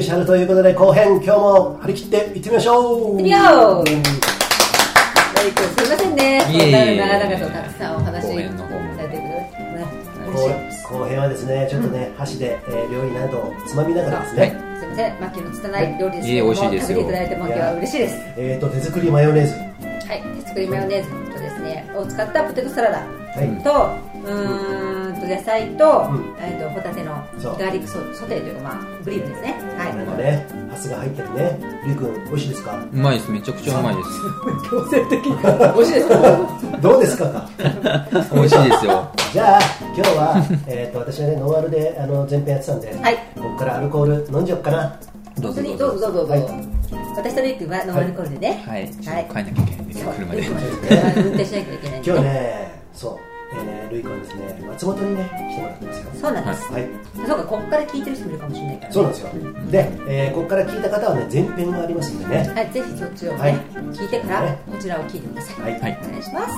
ペシャルということで後編今日も張り切っていってみましょう。行ってみよう大工すいませんね。いえいえ。長々とたくさんお話されてくれてね後嬉しい後編はですねちょっとね、箸で、えー料理などをつまみながらですね、はいすいません。マッキーの拙い料理です。い。え美味しいですよ。食べていただいても今日は嬉しいです。えー、と手作りマヨネーズ。はい。手作りマヨネーズとですねを使ったポテトサラダはい、とうーん。と野菜と,、うん。えー、とホタテのガーリックソソテーというかまあグリーンですね。はい。これもねハスが入ってるね。りゅうくん美味しいですか？うまいです。めちゃくちゃうまいです。強制的に。美味しいですか どうですか？か美味しいですよ。じゃあ今日は、えー、と私はねノンアルであの前編やってたんで、はい。ここからアルコール飲んじゃおうかな。本当にどうぞ。どうぞどうぞ、はい。私とレイ君はノンアルコールでね。はい。はい。と帰んなきゃいけない車で。運転しなきゃいけない今日ねそう、えー、ルイ君はですね松本にね来てもらってますよ。そうなんです、はい。そうかここから聞いてる人もいるかもしれないから、ね、そうなんですよ、で、えーここから聞いた方はね前編がありますんでね。はい、ぜひそっちをね、はい。聞いてからねこちらを聞いてください、はい。はい。お願いします。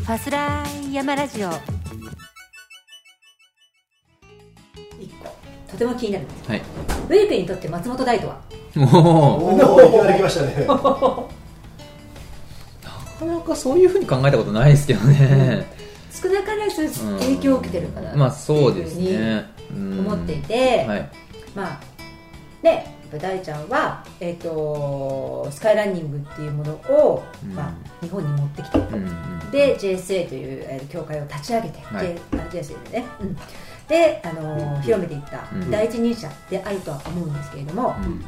ファスライ山ラジオ。一個とても気になるはいウェイペにとって松本大とはおおおおいきなり来ましたねなかなかそういうふうに考えたことないですけどね、少なからず影響を受けてるかなまあそうですね。思っていて、はい。まあね大ちゃんは、えー、とスカイランニングっていうものを、うん。まあ、日本に持ってきたうんうんで JSA という、えー協会を立ち上げて、はい。JSA でね、うん、で、あのー広めていったうん。第一人者であるとは思うんですけれども、うん。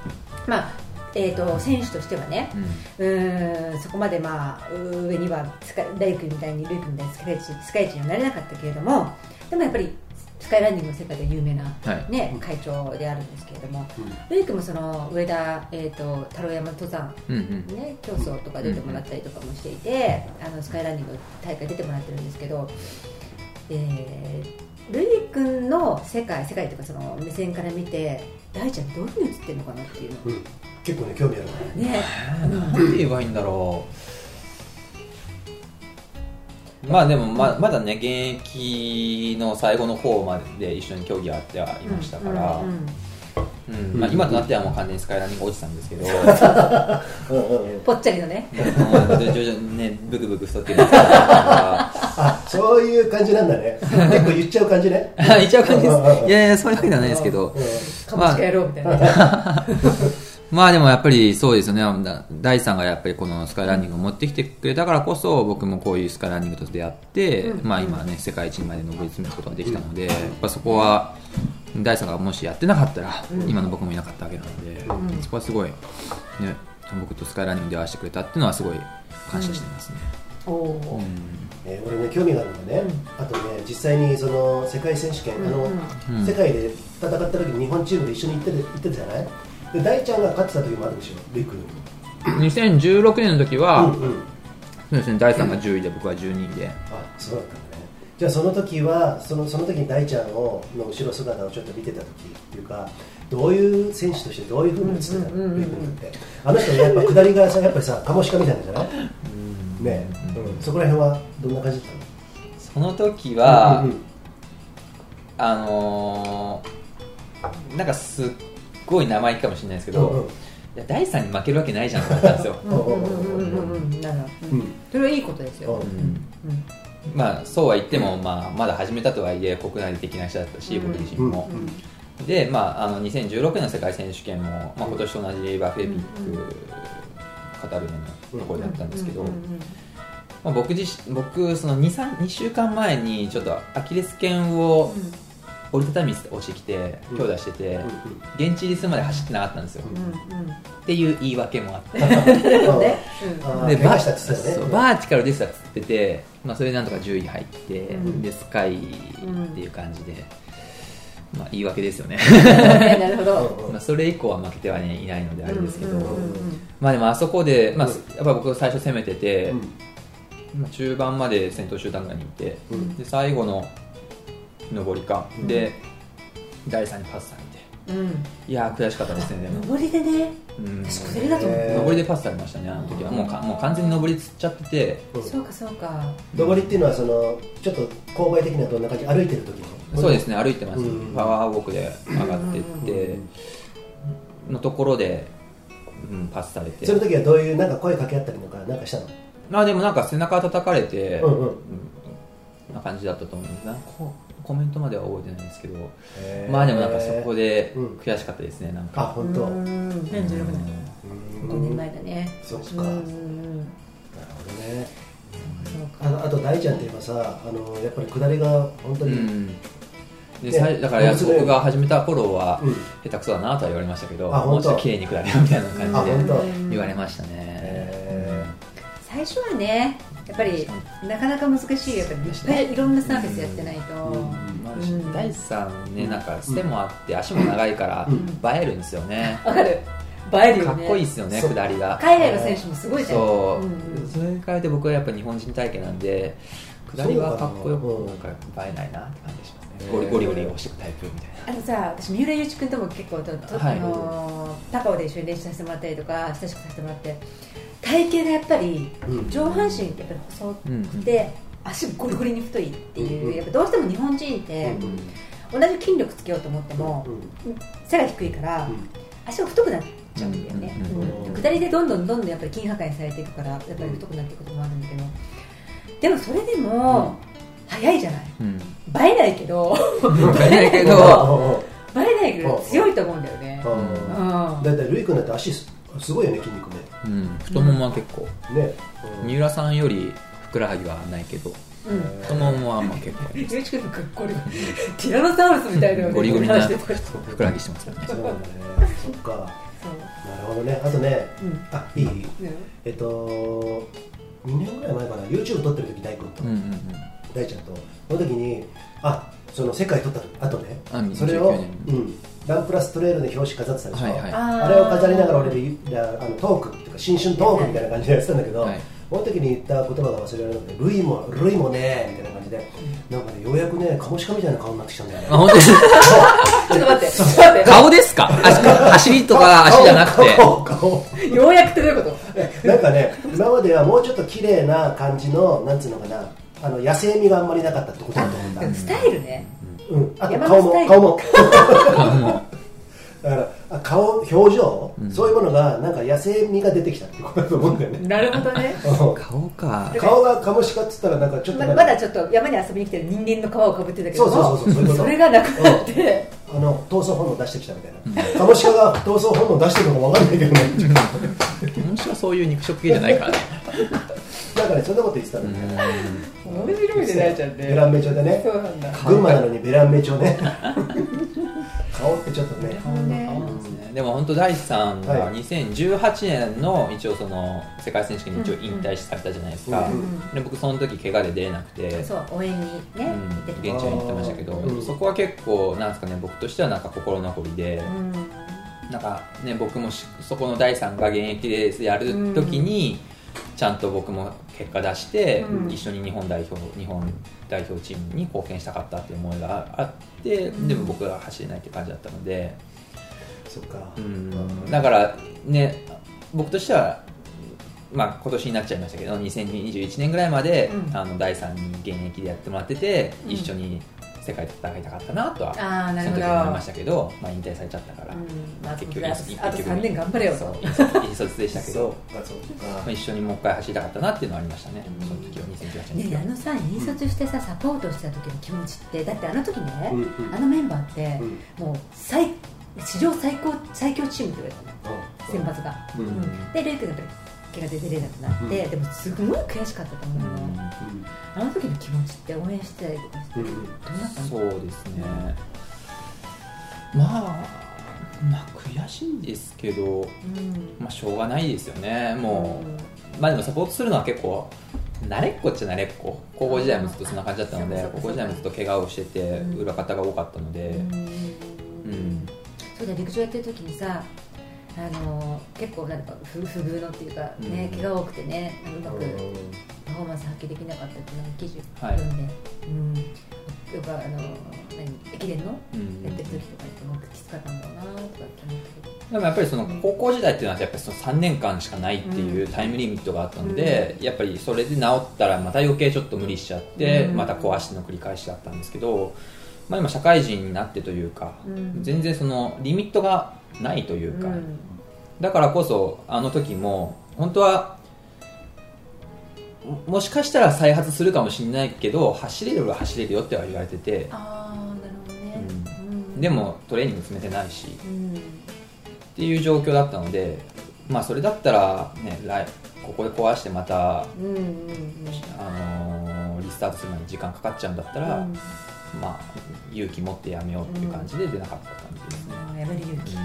まあえー、と選手としてはねうん。うーん。そこまで、まあ、上にはスカイレイ君みたいにルイ君みたいにスカイチスカイチにはなれなかったけれどもでもやっぱりスカイランニングの世界で有名な、はい。ね、会長であるんですけれども、ルイ君もその上田、えー、と太郎山登山うんうん。ね、競争とか出てもらったりとかもしていて、あのスカイランニング大会出てもらってるんですけど、えー、ルイ君の世界世界というかその目線から見て大ちゃんどういうふうに映ってるのかなっていうのうん結構ね興味あるね。ね。なんて言えばいいんだろう。まあでもままだね現役の最後の方まで一緒に競技やってはいましたから、うんうんうん。うん。まあ、今となってはもう完全にスカイランニング落ちたんですけど。うんうんうんぽっちゃりのね。うん。で徐々にねブクブク太ってるんですそういう感じなんだね結構言っちゃう感じね言っちゃう感じうんうんうんですいやいやそういうわけではないですけどかもしかやろうみたいな、まあでもやっぱりそうですよね。だ大さんがやっぱりこのスカイランニングを持ってきてくれたからこそ僕もこういうスカイランニングと出会って、うん。まあ今ね世界一にまで上り詰めることができたので、やっぱそこは大さんがもしやってなかったら、今の僕もいなかったわけなので、うん。そこはすごいね僕とスカイランニングで会わせてくれたっていうのはすごい感謝してますね、おおえー俺ね興味があるのがね、あとね実際にその世界選手権、あのうん世界で戦った時に日本チームで一緒に行ってる行ってるじゃない？で大ちゃんが勝ってた時もあるでしょ？ルイ君2016年の時は、うんうん。そうですね大さんが10位で僕は12位で、あそうだったんだね。じゃあその時はそのその時に大ちゃんをの後ろ姿をちょっと見てた時っていうかどういう選手としてどういうふうに映ってたの、あの人やっぱ下りがさやっぱりさカモシカみたいなんじゃない？ね、うん、そこら辺はどんな感じだったその時のは、うんうん。あのーなんかすっごい生意気かもしれないですけど、うんうん。いや第3に負けるわけないじゃんと思ったんですよ、うんうんうんうんうん。なるほど、うん。それはいいことですよ、うん。うん。まあそうは言っても、まあ、まだ始めたとはいえ国内でできない人だったし、うん僕自身も、で、まあ、あの2016年の世界選手権も、まあ、今年と同じバフエピック、カタルネのところだったんですけど、うんうんまあ、僕自身僕その 2, 3 2週間前にちょっとアキレス腱を折りたたみ押してきてうん。強打してて、うん現地入りするまで走ってなかったんですよ、うんうん。っていう言い訳もあって。でバーチカルでしたっつってて、まあ、それでなんとか10位入って、うん。でスカイっていう感じで、まあ、言い訳ですよね。ねなるほど、うんまあそれ以降は負けては、ね、いないのであれですけど、うんうん。うんまあでもあそこで、まあ、うんやっぱ僕最初攻めてて、うん。まあ、中盤まで先頭集団ぐらいにいて、うん。で最後の上りか、うん。で第3にパスされて。うん。いやー悔しかったですねでも、上りでね。うん、私これだと思う、上りでパスされましたねあの時は。もうかもう完全に上りつっちゃってて。うん。そうかそうか。上りっていうのはそのちょっと勾配的にはどんな感じ歩いてる時のそうですね歩いてます、うん。パワーウォークで上がってってのところで、うん、パスされて。その時はどういうなんか声かけ合ったりとかなんかしたの？まあでもなんか背中叩かれて、うんうん。な感じだったと思うんですな。んかこコメントまでは覚えてないんですけどまあでもなんかそこでうん。悔しかったですねなんあか本当。うん2016年うん。5年前だね。そっか。うんうんうん。なるほどね。あのあと大ちゃんって言えばさあのやっぱり下りが本当に、うん。でねさいだから僕が始めた頃はうん。下手くそだなとは言われましたけどあ本当。もうちょっと綺麗に下れよみたいなあ感じで言われましたね。へ最初はねやっぱりなかなか難しいやっぱりいっぱいいろんなサービスやってないと、うん大地さんねなんか背もあって足も長いからうん。映えるんですよね。わかる。映えるよね。かっこいいですよね下りが。海外の選手もすごいじゃん。そう、それに変えて僕はやっぱ日本人体型なんで下りはかっこよくな。んか映えないなって感じしますゴリゴリゴリ押していくタイプみたいな。あのさ私三浦雄一君とも結構とと、はい。あのー高尾で一緒に練習させてもらったりとか親しくさせてもらって体型がやっぱりうん。上半身やっぱり細うん。くて、足ゴリゴリに太いっていう、うん。やっぱどうしても日本人って、同じ筋力つけようと思っても、背が低いから、足が太くなっちゃうんだよね、うん。うんうん下りでどんどんどんどんやっぱり筋破壊されていくからやっぱり太くなっていくこともあるんだけど。でもそれでも、速いじゃない。うん。映えないけど。映えないけど。映えないけど強いと思うんだよね、うん。だいたいルイ君だって足すすごいよね筋肉ね。うん。太ももは結構。ね、うん。三浦さんよりふくらはぎはないけど。うん。太ももはまあ結構ゆうちくん。のかっこいいティラノサウルスみたいなゴリゴリなふくらはぎしてますからねそうなんだね。そっか。そう。なるほどね。あとねうん。あいい。うん。えっと2年ぐらい前かな。YouTube 撮ってる時大君と、うんうんうん大ちゃんとその時にあその世界撮った後ねあそれを、2019年。うん、ランプラストレールで表紙飾ってたでしょ、はいはい。ああれを飾りながら俺でいやあのトークっていうか新春トークみたいな感じでやってたんだけど、はい。その時に言った言葉が忘れられなくて「ルイもルイもね」みたいな感じで、なんかねようやくねカモシカみたいな顔になってきたんだよね。あ本当です。ちょっと待って。ちょっと待っ顔ですか？足走りとか足じゃなくて。顔顔。てようやくってどういうこと？なんかね今まではもうちょっと綺麗な感じのなんつうのかなあの野生味があんまりなかったってことだと思うんだ。スタイルね。うん、あと山顔も顔も顔も。だからあ顔表情、うん。そういうものがなんか野生味が出てきたってことだと思うんだよね。なるほどね。うん。顔か。顔がカモシカっつったらなんかちょっとままだちょっと山に遊びに来てる人間の皮をかぶってたけど。もそうそうそうそうそれがなくなって。あの闘争本能出してきたみたいな、カモシカが闘争本能出してるのかわかんないけどね。面白そういう肉食系じゃないからねなんかねそんなこと言ってたん。だよね面白いね大ちゃんねベランメ町でね。そうなんだ。群馬なのにベランメ町ね。顔ってちょっとね。顔の顔なんですね。でも本当大地さんがはい。2018年の一応その世界選手権に一応引退されたじゃないですか、うんで僕その時怪我で出れなくて。そう応援にねうん。現地に行ってましたけど、うん。そこは結構なんですかね僕としてはなんか心残りで、うん。なんかね僕もしそこの第3が現役でやる時に、ちゃんと僕も結果出して、うん。一緒に日本代表日本代表チームに貢献したかったっていう思いがあって、ん。でも僕は走れないって感じだったので、そっか。うん。だからね僕としては、まあ、今年になっちゃいましたけど2021年ぐらいまで、うん。あの第3に現役でやってもらってて、うん。一緒に世界で戦いたかったなとはああなそるほど。の時思いましたけど、まあ、引退されちゃったから、うんまあ結局あとあと3年頑張れよと。そう引率でしたけ そどっかそっまあ、か一緒にもう一回走りたかったなっていうのはありましたね、うん。その時は2018年。ねえあのさ引率してさサポートした時の気持ちってだってあの時ね、うんうん。あのメンバーって、うん。もう最史上最高最強チームって言われたの。選抜が、うん。うん。でレイ君がやっぱり怪我で出れなくなって、でもすごい悔しかったと思うの、あの時の気持ちって応援してたりとかして、うん。うんどうなったの？そうですね。まあまあ悔しいですけどうん。まあしょうがないですよね。もう、まあでもサポートするのは結構慣れっこっちゃ慣れっこ。高校時代もずっとそんな感じだったので高校時代もずっと怪我をしててうん。裏方が多かったので。うん。うん。そうだ陸上やってる時にさあの結構なんか不不遇のっていうかね、うん。怪我多くてねうまくパフォーマンス発揮できなかったっていうのを記事読んで、うん、よくあの何駅伝のうん。やってる時とかにもきつかったんだろうなとかって思ったけどでもやっぱりその高校時代っていうのはやっぱりその3年間しかないっていうタイムリミットがあったので、やっぱりそれで治ったらまた余計ちょっと無理しちゃって、うん。また壊しの繰り返しだったんですけどまあ、今社会人になってというか、うん。全然そのリミットがないというか、うん。だからこそあの時も本当はももしかしたら再発するかもしれないけど走れるは走れるよっては言われてて、ああなるほどね、うん。でもトレーニング詰めてないし。うん。っていう状況だったので、まあ、それだったら、ね、来ここで壊してまた、うんうんうん。あのーリスタートするまで時間かかっちゃうんだったら、うん。まあ、勇気持ってやめようっていう感じで出なかった感じですね、やめる勇気うん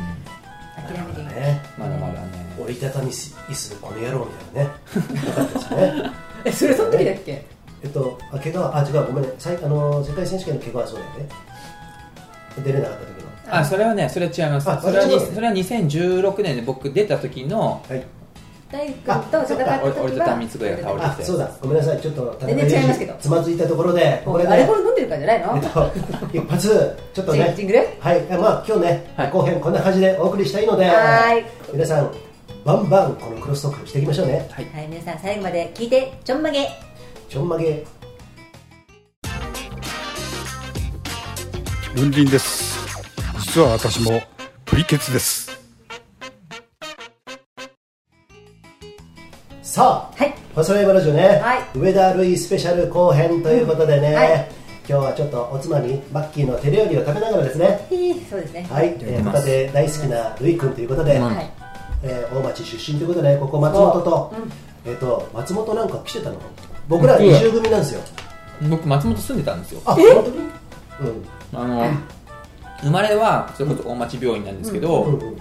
諦めていい。ね。まだまだね、折りたたみ椅子この野郎みたいなね。なかったですね。えそれその時だっけ？えっとあ怪我はあ違うごめんね。さいあの世界選手権の怪我はそうだよね。出れなかった時のあそれはねそれは違います。あそれはそれは2016年で僕出た時のはい大君と戦った時は。そうだ。ごめんなさい。ちょっと全然違いますけど。つまずいたところでこれあれでこれ飲んでるからじゃないの？えっと 一発ちょっとね。はい。まあ今日ね、はい。後編こんな感じでお送りしたいのではーい。皆さんバンバンこのクロストークしていきましょうね。はい。はい皆さん最後まで聞いてちょんまげ。ちょんまげ。ルンリンです。実は私もプリケツですさあはい。細ライブラジオね、はい。上田類スペシャル後編ということでね、うん。はい。今日はちょっとおつまみマッキーの手料理を食べながらですね。そうですね。はい、えー、ホタテ大好きなるいくんということで、うん。はい。えー大町出身ということで、ここ松本と、えっ、と、松本なんか来てたの？僕ら僕二重組なんですよ。僕松本住んでたんですよ。あ、本当に？あの生まれはそれこそ大町病院なんですけど、うん。うんうん。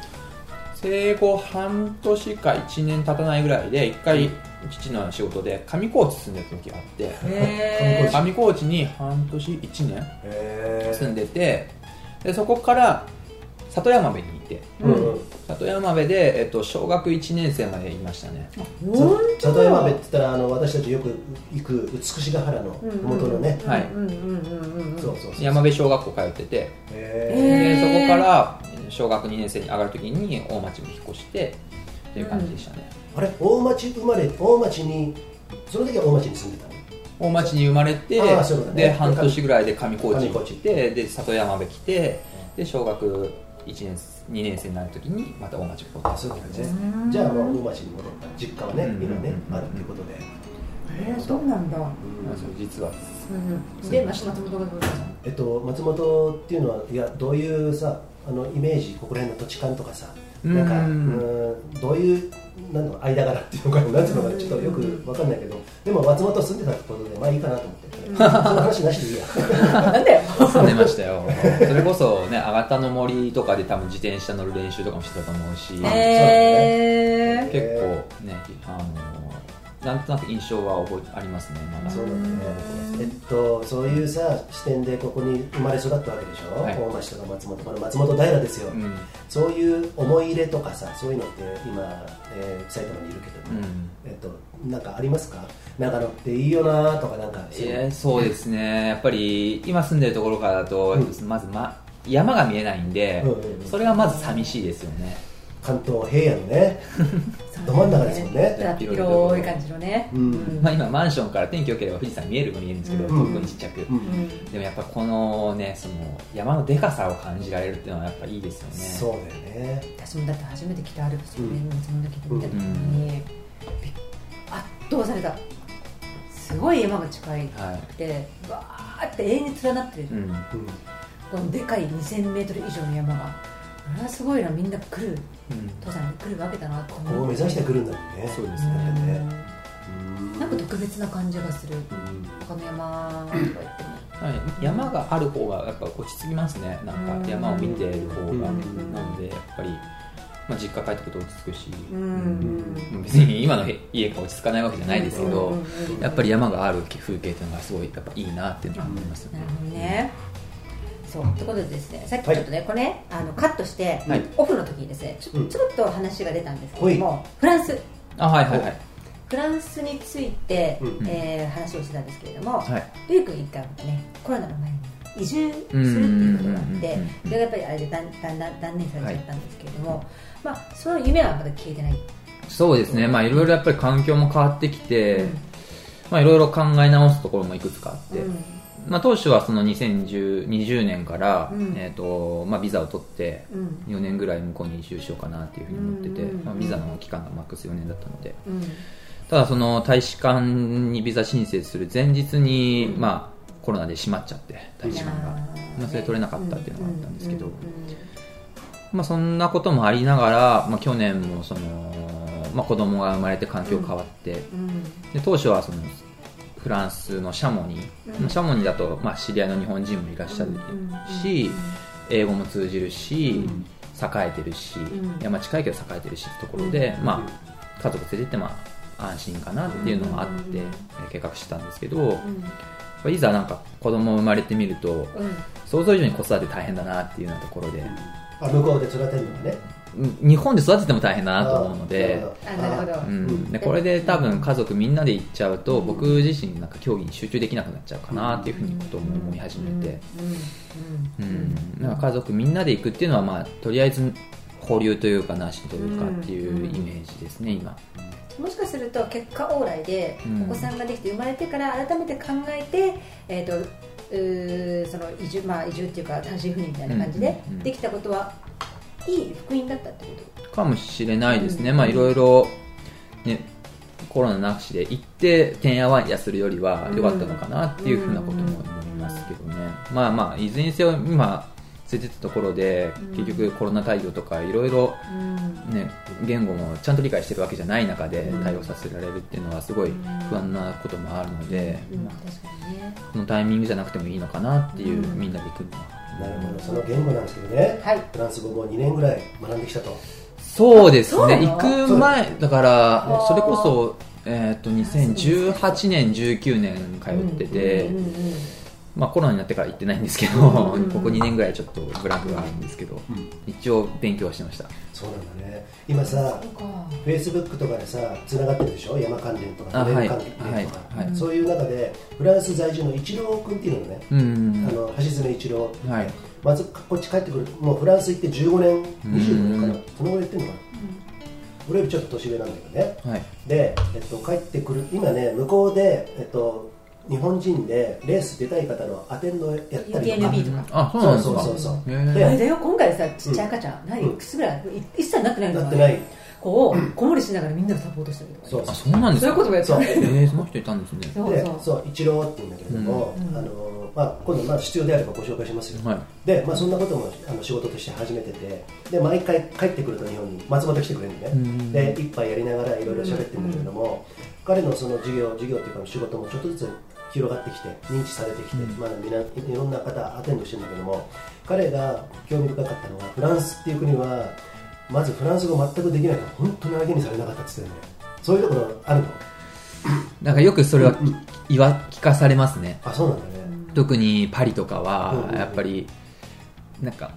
生後半年か1年経たないぐらいで一回父の仕事で上高地住んでた時があってへ上高地に半年1年へ住んでてでそこから里山辺にいてーうんうん。里山辺で、えっと、小学1年生までいましたね。さ里山辺って言ったら、あの、私たちよく行く美しが原の麓のね。はい。うんうんうんうんうんそうそうそう。山辺小学校通ってて。でそこから小学2年生に上がる時に大町に引っ越してっていう感じでしたね、ーあれ、大町生まれ、大町に、その時は大町に住んでたの？大町に生まれて、あーそうだね。で半年ぐらいで上高地行上高地って。で里山辺来てで小学1年2年生になる時にまた大町に戻あ、って。そうなんですね。じゃあ、もう大町に戻った。実家はね、うん。今ねう、ん。あるっていうことで。へーそうなんだ。うん。そう実は。うん。で松本がどうですかえっと、松本っていうのはいやどういうさあのイメージここら辺の土地勘とかさなんかううんんどういうなんの間柄っていうのかななんていうのかちょっとよく分かんないけどでも松本住んでたってことでまあいいかなと思って、その話なしでいいや。なんだよ。住んでましたよ。それこそねあがたの森とかで多分自転車乗る練習とかもしてたと思うし、へー。結構ねあのなんとなく印象は覚えありますねまだ。そうだね。えっとそういうさ視点でここに生まれ育ったわけでしょ、はい。大町とか松本この松本平ですよ、うん。そういう思い入れとかさそういうのって今、えー埼玉にいるけども、うん。えっとなんかありますか？長野っていいよなとかなんかそうえーそうですね。やっぱり今住んでるところからだと、うん。まず、ま、山が見えないんで、うんうんうん。それがまず寂しいですよね関東平野のね ど真ん中ですもんね。広い感じのね。うんまあ、今マンションから天気良ければ富士山見えるは見えるんですけど、うん。遠くにちっちゃく、うん。でもやっぱこのねその山のでかさを感じられるっていうのはやっぱいいですよね。そうだよね。私もだって初めて来たアルプスをねうん松本来て見た時にびっ圧倒された。すごい山が近いはくてわーって永遠に連なってるこのでかい 2000m 以上の山が。これはすごいなみんな来る登山に来るわけだなとここを目指してくるんだもんね。そうですね。ねうん。なんか特別な感じがする。うん。他の山とか言っても。はい、山がある方がやっぱ落ち着きますね。なんうん。か山を見ている方が、うん。なのでやっぱり、まあ、実家帰ってくると落ち着くし、うん。別に今の家が落ち着かないわけじゃないですけど、うん。うん。うん。うん。やっぱり山がある風景っていうのがすごいやっぱいいなっていうのは思いますよね。なる、ほどねそう。ってことでですねさっきちょっとね、これねあのカットして、はい。オフの時にですねちょうん。ちょっと話が出たんですけども、フランス。あはいはいはい。フランスについて、うん。えー話をしてたんですけれども、はい。ルイ君一回ねコロナの前に移住するっていうことがあってうんうんうんうんそれがやっぱりあれで断断断断念されちゃったんですけれども、まあ、その夢はまだ消えてない、そうですね。まあいろいろやっぱり環境も変わってきて、うん。まあいろいろ考え直すところもいくつかあって、うんまあ、当初はその2020年から、うん。えーとまあ、ビザを取ってうん。4年ぐらい向こうに移住しようかなっていうふうに思ってて、うんうんうん。まあ、ビザの期間がマックス4年だったので。うん。ただその大使館にビザ申請する前日に、うん。まあ、コロナで閉まっちゃって大使館が、まあ、それ取れなかったっていうのがあったんですけど、うんまあ、そんなこともありながら、まあ、去年もその、まあ、子供が生まれて環境変わって、うん。で当初はそのフランスのシャモニー、うん。まあシャモニーだと、まあ、知り合いの日本人もいらっしゃるし、英語も通じるし、栄えてるし、ん。いやまあ近いけど栄えてるしってところで、まあ、家族連れてってまあ安心かなっていうのがあって、計画してたんですけど、いざなんか子供生まれてみるとうん。想像以上に子育て大変だなっていうようなところで、あ向こうで育てるのがね。うん日本で育てても大変だなと思うので。あなるほど。うん、でこれで多分家族みんなで行っちゃうと僕自身なんか競技に集中できなくなっちゃうかなっていうふうにことも思い始めて、うん。うん、なんか家族みんなで行くっていうのは、まあ、とりあえず保留というかなしというかっていうイメージですね、今。もしかすると結果往来でうん。お子さんができて生まれてから改めて考えて、えー、とうーその移住,、まあ、移住っていうか単身赴任みたいな感じでできたことはいい福音だったってこかもしれないですね、うん。まあいろいろねコロナなしで行っててんやわんやするよりは良かったのかなっていうふうなことも思いますけどね、まあまあいずれにせよ今連れてったところでうん。結局コロナ対応とかいろいろね、言語もちゃんと理解してるわけじゃない中でうん。対応させられるっていうのはすごい不安なこともあるので、うん。まあこのタイミングじゃなくてもいいのかなっていう、うん。みんなで行くのはなるほど。その言語なんですけどね、はい。フランス語も2年ぐらい学んできたと。そうですね。行く前だからそれこそ、えー、と2018年19年通ってて、うんうんうんまあ、コロナになってから行ってないんですけど、うんここ2年ぐらいちょっとブランクがあるんですけど、一応勉強はしてました。そうなんだね。今さフェイスブックとかでさつながってるでしょ？山関連とか関はい。連とか、はいはい。そういう中でフランス在住のイチロー君っていうのね、うんあの橋爪一郎、はい。まずこっち帰ってくる。もうフランス行って15年25年かなうん。そのぐらい行ってるのかな？俺よりちょっと年上なんだけどね。はい。で、えっと、帰ってくる。今ね向こうで、えっと、日本人でレース出たい方のアテンドやったりとか。か。あそうなんですか。そうそうそうであれだよ今回さちっちゃい赤ちゃん、何うんいくつぐらいい一切なってないのなってないこう子守りしながらみんなでサポートしたりとか。そうあそうなんですか。そういうこともやってそその人いたんですね。でそうそうそう一郎って言うんだけれども、うん。あのまあ、今度まあ必要であればご紹介しますよ、はい。で、まあ、そんなこともあの仕事として始めててで毎回帰ってくると日本に松本来てくれるのね、うん。で一杯やりながらいろいろ喋ってるんだけれども、彼のその授業授業っていうか仕事もちょっとずつ広がってきて認知されてきて、うん。まあ、みいろんな方アテンドしてるんだけども彼が興味深かったのはフランスっていう国はまずフランス語全くできないから本当に相手にされなかったって言ってね。そういうところあるの？なんかよくそれはうん。言わ聞かされますね。あそうなんだね、特にパリとかはうんやっぱりなんか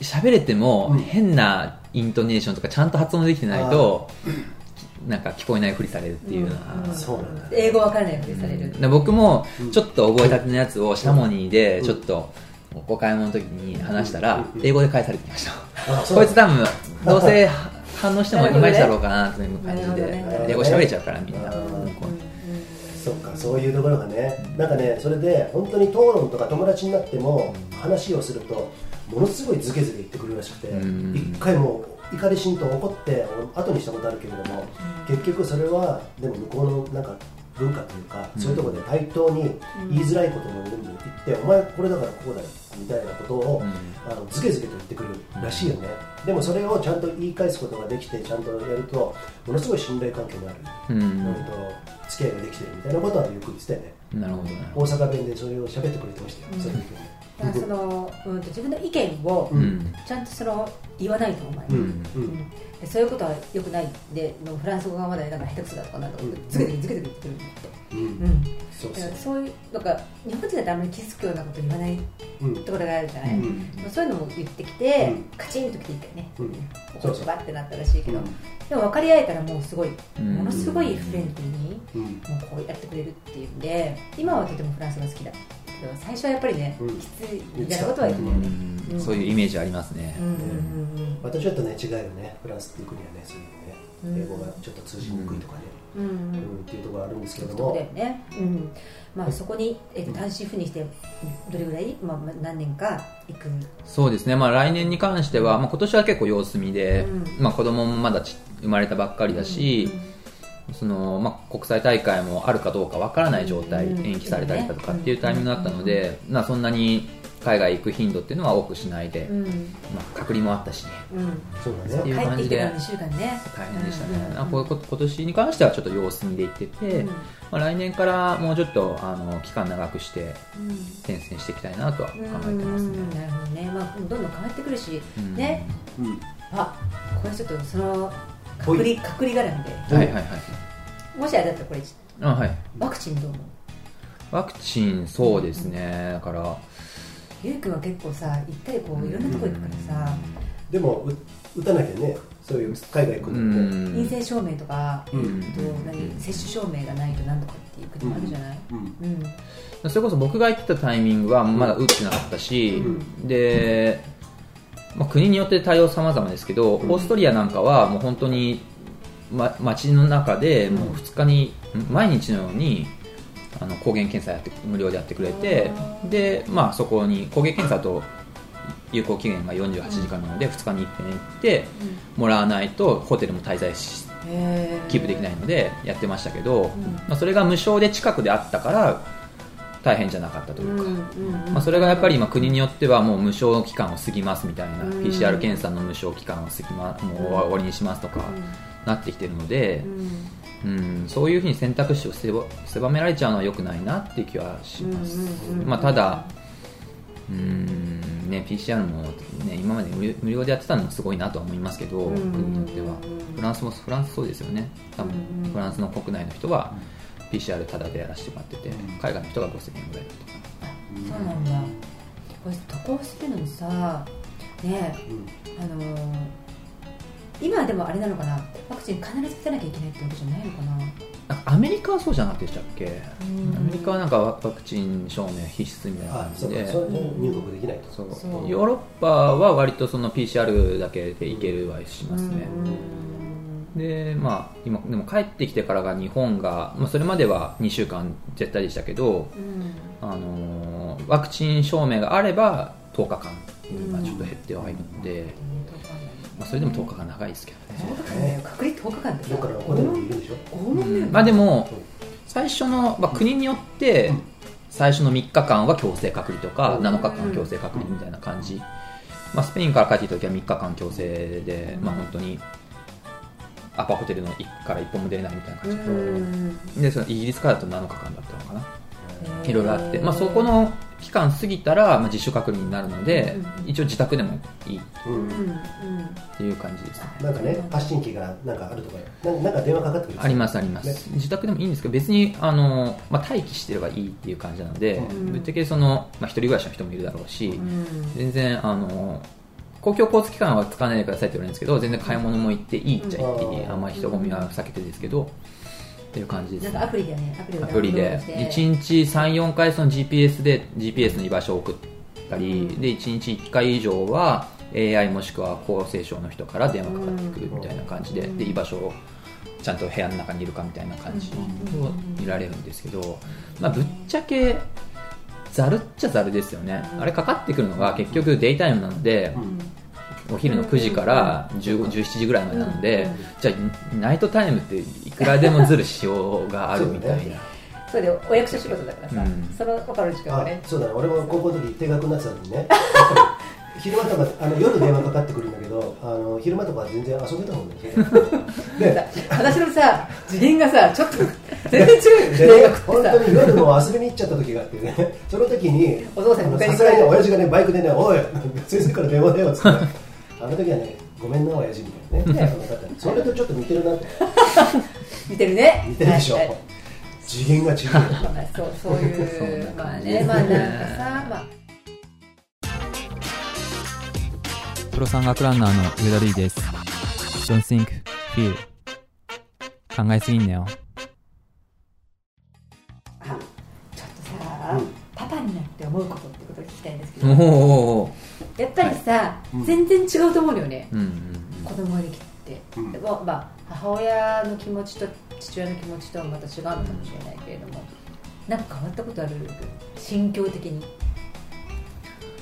喋れてもうん。変なイントネーションとかちゃんと発音できてないとなんか聞こえないふりされるっていうような、そうなんだね。英語わからないふりされる、で僕もうん。ちょっと覚えたてのやつをシャモニーでうんちょっとお買い物の時に話したらうん。英語で返されてきました。あそう。こいつ多分 どうせ反応してもいまいちだろうかなという感じでね。英語喋れちゃうからみんな。そっかそういうところがねなん。かねそれで本当に討論とか友達になっても話をするとものすごいズケズケ言ってくるらしくてうん。一回もう怒り心頭怒って後にしたことあるけれども結局それはでも向こうのなんか文化というか、うん。そういうところで対等に言いづらいことも全部言って、お前これだからこうだよみたいなことを、うん。あのズケズケと言ってくるらしいよね、でもそれをちゃんと言い返すことができてちゃんとやるとものすごい信頼関係になる、うん。うんと付き合いができてるみたいなことはよく言ってたよね。なるほどね。大阪弁でそれを喋ってくれてましたよ、うん。その時はねだからその、うん、と自分の意見をうん。ちゃんとその言わないとお前、うん。うん。そういうことはよくないでのフランス語がまだなんか下手くそだとかなんとかうん。ズケズケズケズケ言ってくるって、うん。うん。そうそういうなんか日本人だとあんまり傷つくようなこと言わないうん。ところがあるじゃない、うん。まあそういうのも言ってきて、うん。カチンときていってね、うん。こそううそうバってなったらしいけど、うんでも分かり合えたらもうすごい、うん。ものすごいフレンドリーにうん。もうこうやってくれるっていうんで今はとてもフランスが好きだ。けど最初はやっぱりね、うんきついみたいなことは言ってたよね、うん。そういうイメージありますね。うんうんうんまたちょっとね違うよね。フランスっていう国はね。そういうのねうん。英語がちょっと通じにくいとかね、うん。ううんんっていうところがあるんですけれどそうもだよね、うん。まあ、そこに、えっと単身赴任してどれぐらい、まあ、まあ何年か行く？そうですね、まあ、来年に関しては、まあ、今年は結構様子見で、うん。まあ、子供もまだち生まれたばっかりだし、そのまあ、国際大会もあるかどうかわからない状態、うん。延期されたりだとかっていうタイミングだったので、まあ、そんなに海外行く頻度っていうのは多くしないで、まあ、隔離もあったしね。うん。そうだね。っていう感じで帰ってきてから2週間ね。大変でしたね、うんあこうこ今年に関してはちょっと様子見で行ってて、うん。まあ、来年からもうちょっとあの期間長くしてうん。転戦していきたいなとは考えてますね、うんなるほどね、まあ、どんどん変わってくるし、うん。ね。うん。あこれちょっとその隔離隔離絡みで。はいはいはい。もしあれだったらこれあはい。ワクチンどう思う？ワクチンそうですね。だから。ゆうくんは結構さ行ったりこういろんなとこ行くからさ。でもう打たなきゃね。そういう海外行くうのもねん。陰性証明とか、うん。と何接種証明がないとなんとかっていう国もあるじゃない、うん。うん。それこそ僕が行ってたタイミングはまだ打ってなかったし、うで、まあ、国によって対応様々ですけど、うん。オーストリアなんかはもう本当に、ま、街の中でもう2日に、毎日のようにあの抗原検査やって無料でやってくれてで、まあ、そこに抗原検査と有効期限が48時間なので2日に一遍行ってもらわないとホテルも滞在しキープできないのでやってましたけど、ん。まあ、それが無償で近くであったから大変じゃなかったというか、まあ、それがやっぱり今国によってはもう無償期間を過ぎますみたいな、うん。PCR 検査の無償期間を過ぎ、ま、もう終わりにしますとかなってきてるのでう、ん。うん、そういうふうに選択肢を狭狭められちゃうのは良くないなっていう気はします、まあ、ただうん、ね、PCR も、ね、今まで無料でやってたのもすごいなとは思いますけど、うん国によっては。フランスもフランスそうですよね。多分うんフランスの国内の人は PCR タダでやらせてもらってて海外の人が5000円ぐらいだとかそうなんだ。これ渡航するのにさねうん。あのー今でもあれなのかな？ワクチン必ず打たなきゃいけないってわけじゃないのかな？なんかアメリカはそうじゃなかったでしたっけ？うん。アメリカはなんかワクチン証明必須みたいなあ感じで。そうか。それで入国できないと。そう。そう。ヨーロッパは割とその PCR だけでいけるはしますね、でまあ今でも帰ってきてからが日本が、まあ、それまでは2週間絶対でしたけど、うん。あのーワクチン証明があれば10日間今ちょっと減ってはいるので、まあ、それでも10日間長いですけどね、10日間だよ。隔離10日間ってさどっからいるでしょ？拷問だよねまあでも最初の、まあ、国によってうん最初の3日間は強制隔離とかうん。7日間強制隔離みたいな感じ、まあ、スペインから帰ってきた時は3日間強制で、まあ、本当にアパホテルの1から1本も出れないみたいな感じ、うん。でそのイギリスからだと7日間だったのかな。いろいろあって、まあ、そこの期間過ぎたら、まあ、自主隔離になるので、うん。一応自宅でもいい。っうん。うんうんていう感じですね。なんかね発信機がなんかあるとかななんか電話かかってくるありますあります、ね。自宅でもいいんですけど別にあの、まあ、待機してればいいっていう感じなので、うん。ぶっちゃけその、まあ、一人暮らしの人もいるだろうし、うん。全然あの公共交通機関は使わないでくださいって言われるんですけど全然買い物も行っていいっちゃ行っていい、うん。あんまり人混みは避けてですけど、っていう感じですね。なんかアプリだよね。アプリをアプリでダウンロードして。1日34回その GPS で GPS の居場所を送ったり、うん。で1日1回以上は AI もしくは厚生省の人から電話かかってくるみたいな感じで,、うん。で居場所をちゃんと部屋の中にいるかみたいな感じを見られるんですけど、まあ、ぶっちゃけざるっちゃざるですよね、あれかかってくるのが結局デイタイムなので、お昼の9時から15 17時ぐらいまでなので、じゃあナイトタイムっていくらでもずるしようがあるみたいな。それでお役所仕事だからさ、うん。その分かる時間あがね。そうだ。ね俺も高校の時定額になってたのにね 昼間とかあの夜電話かかってくるんだけどあの昼間とか全然遊べたもんね。で私のさ次元がさちょっと全然違うよで大学本当に夜も遊びに行っちゃった時があってね。その時にお父さんさすがに親父がねバイクでね「おい先生から電話だよ」っつって。あの時はね「ごめんな親父」みたいなね。それとちょっと似てるなって。見てるね。似てるでしょ。はいはい。次元が違う まあそうそういうまあねまあなんかさまあプロ山岳ランナーの上田瑠衣です。Don't think, feel. 考えすぎんなよ。あちょっとさ、うんパパになって思うことってことを聞きたいんですけど、おーやっぱりさ、うん全然違うと思うのよ。ね、うんうん。子供ができて、うん。でもまあ母親の気持ちと父親の気持ちとはまた違うのかもしれないけれども。なんか変わったことある？心境的に。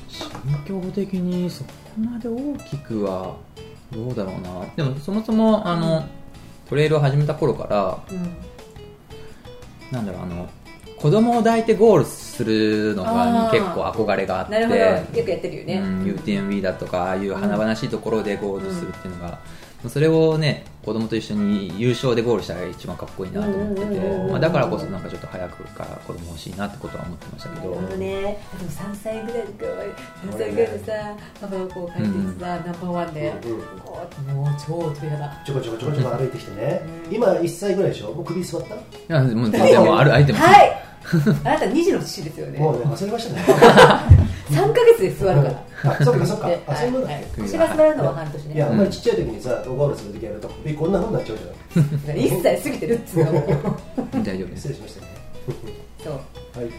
心境的にそこまで大きくはどうだろうな。でもそもそもあの、トレイルを始めた頃からうん。なんだろうあの子供を抱いてゴールするのが結構憧れがあってよくやってるよね、うん、UTMB だとかああいう華々しいところでゴールするっていうのが、それをね子供と一緒に優勝でゴールしたら一番かっこいいなと思ってて、まあ、だからこそなんかちょっと早くから子供欲しいなってことは思ってましたけど、なるほどねでも3歳ぐらいで3歳ぐらいでさパパがこう帰ってきてさ、ナンバーワンで、うんうん。こうもう超鳥肌ちょこちょこちょこちょこ歩いてきてね。うん。今1歳ぐらいでしょ？もう首座った？いやもう全然もうある相手も。はい あなた2児の父ですよね。もうね忘れましたね。3ヶ月で座るから。あそっかそっか。であそういうもんだ。っ腰が座るのは半年ね。いやあんまりちっちゃい時にさゴールする時やると首こんなふうになっちゃうじゃん。1歳過ぎてるっつうのも大丈夫です。失礼しましたね。そう。はい。でも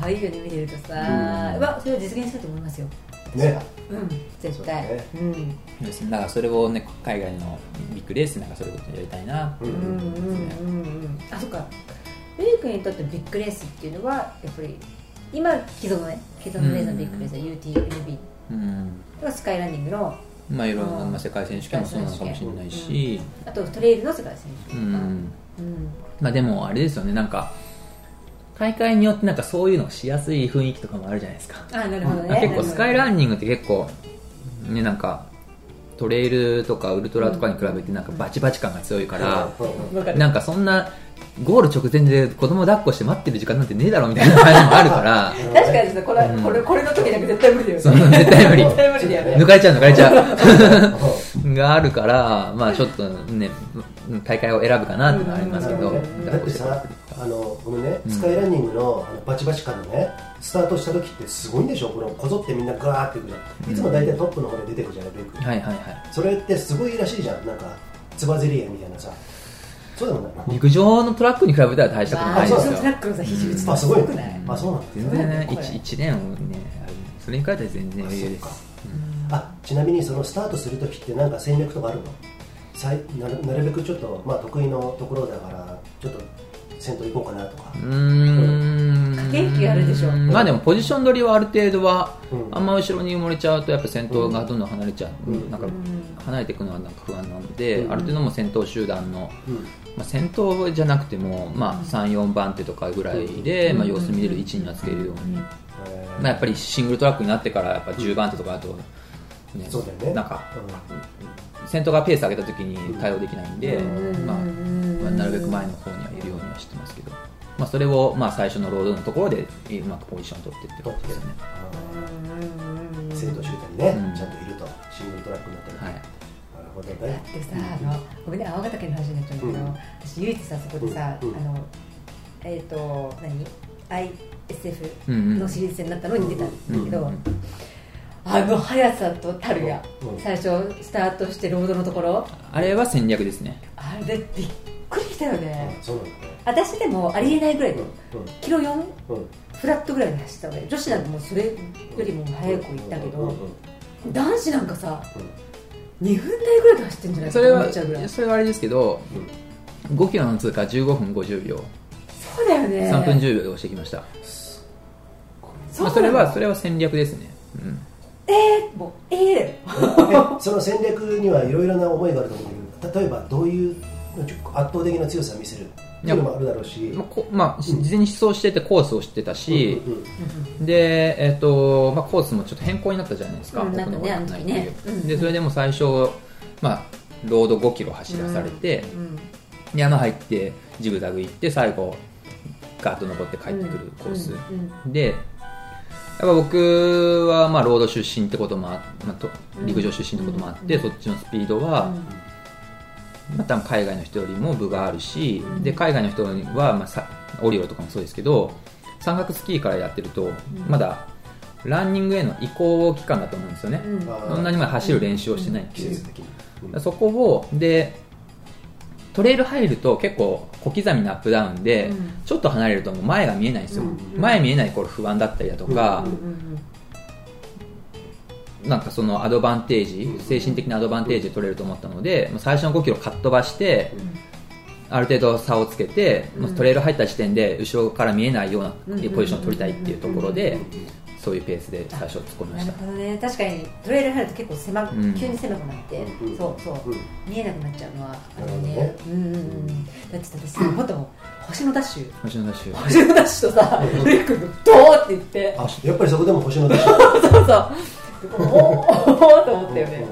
可愛いよね見てるとさ、うん。わそれは実現すると思いますよ。ね。うん。絶対。そうだね。うん。ですだからそれをね海外のビッグレースなんかそういうことやりたいなううんんうんうんうん。あそっかルイ君にとってビッグレースっていうのはやっぱり今既存のね既存のレースのビッグレースは UTMB うん。はスカイランニングのまあいろんな、世界選手権もそうなのかもしれないし、あとトレイルの世界選手うん権とか。うん。まあでもあれですよね。なんか大会によってなんかそういうのがしやすい雰囲気とかもあるじゃないですか。あなるほどね。結構スカイランニニングって結構ねなんかトレイルとかウルトラとかに比べてなんかバチバチ感が強いから、なんかそんなゴール直前で子供抱っこして待ってる時間なんてねえだろみたいな感じもあるから。確かにさこれ,、うん。これこれの時なんか絶対無理だよね。絶対無理。絶対無理だよね。抜かれちゃう抜かれちゃう。があるからまあちょっとね大会を選ぶかなってのはありますけど、うん。だってさあのごめんね。うん。スカイランニングのあのバチバチ感のねスタートした時ってすごいんでしょ？このこぞってみんなガーっていくじゃん。いつも大体トップの方で出てくじゃないベックはいはいはい。それってすごいらしいじゃん。なんかつばぜり合いみたいなさそうでもない陸上のトラックに比べたら大したことあないですよ。そのトラックのさ肘打つあすごいくない？あそうなんだ。全然ねこれ。1, 年をねある。それに比べたら全然余裕です。あちなみにそのスタートする時ってなんか戦略とかあるの？さいなるなるべくちょっと、まあ、得意のところだからちょっと先頭行こうかなとか。うーん。駆け引きあるでしょ。まあでもポジション取りはある程度は、うん。あんま後ろに埋もれちゃうとやっぱ先頭がどんどん離れちゃう、うん。なんかうん。離れていくのはなんか不安なので、うん。ある程度もう先頭集団の、うんまあ、先頭じゃなくても、まあ、34番手とかぐらいで、まあ、様子見れる位置にはつけるように、えーまあ、やっぱりシングルトラックになってからやっぱ10番手とかだと、ねそうだよね。なんか先頭がペース上げた時に対応できないんで、うん。まあまあなるべく前の方にはいるようにはしてますけど、まあ、それをまあ最初のロードのところでうまくポジションを取ってってことですよね。集団にね、うん。ちゃんといると。シングルトラックになってる、はいほどだねってさあのごめん。ね青ヶ岳の話になっちゃうんだけど、うん。私唯一さそこでさ、うんあのえっ、と何？ISF のシリーズ戦になったのに出たんだけど、うんうんあの速さとたるや、うん最初スタートしてロードのところ。あれは戦略ですね。あれびっくりしたよね、そうなんだね。私でもありえないぐらいで、うキロ4んうん。フラットぐらいで走ったわけ女子なんてもうそれよりも速く行ったけど、男子なんかさうん2分台ぐらいで走ってんじゃないそれはそれはあれですけど、5キロの通過15分50秒、そうだよね。3分10秒で押してきました。そうまあ、それはそれは戦略ですね。うん。えー、もうえー、えその戦略にはいろいろな思いがあると思うんだけど例えばどういう圧倒的な強さを見せる？っていうのもあるだろうし。まあこまあ、事前に思想しててコースを知ってたし、うんうんで、えっとまあ、コースもちょっと変更になったじゃないですか、うん。僕のあの時ね。うんでそれでも最初、まあ、ロード5キロ走らされて、うん山入ってジグザグ行って最後ガーッと登って帰ってくるコース、うんでやっぱ僕はまあロード出身ってこともあ、まあ、と陸上出身ってこともあって、うん。そっちのスピードは、まあ、多分海外の人よりも分があるし、で海外の人は、まあ、さオリオとかもそうですけど山岳スキーからやってると、まだランニングへの移行期間だと思うんですよね、そんなにまあ走る練習をしてないっていう、そこをでトレイル入ると結構小刻みなアップダウンで、うん。ちょっと離れるともう前が見えないんですよ、うん。前見えない頃不安だったりだとか、うん。うんなんかそのアドバンテージ精神的なアドバンテージ取れると思ったので最初の5キロかっ飛ばして、ある程度差をつけて、もうトレイル入った時点で後ろから見えないようなポジションを取りたいっていうところで、そういうペースで最初突っ込みまなるしたほどね。確かにトレイル入ると結構狭く、うん。急に狭くなって、うん。そうそう、うん。見えなくなっちゃうのはあるねなるうんうんうん。だってさ私もっともう星のダッシュ。星のダッシュ。星のダッシュとさ レイ君のドーって言って。あやっぱりそこでも星の出し そうそうおおーと思ったよね。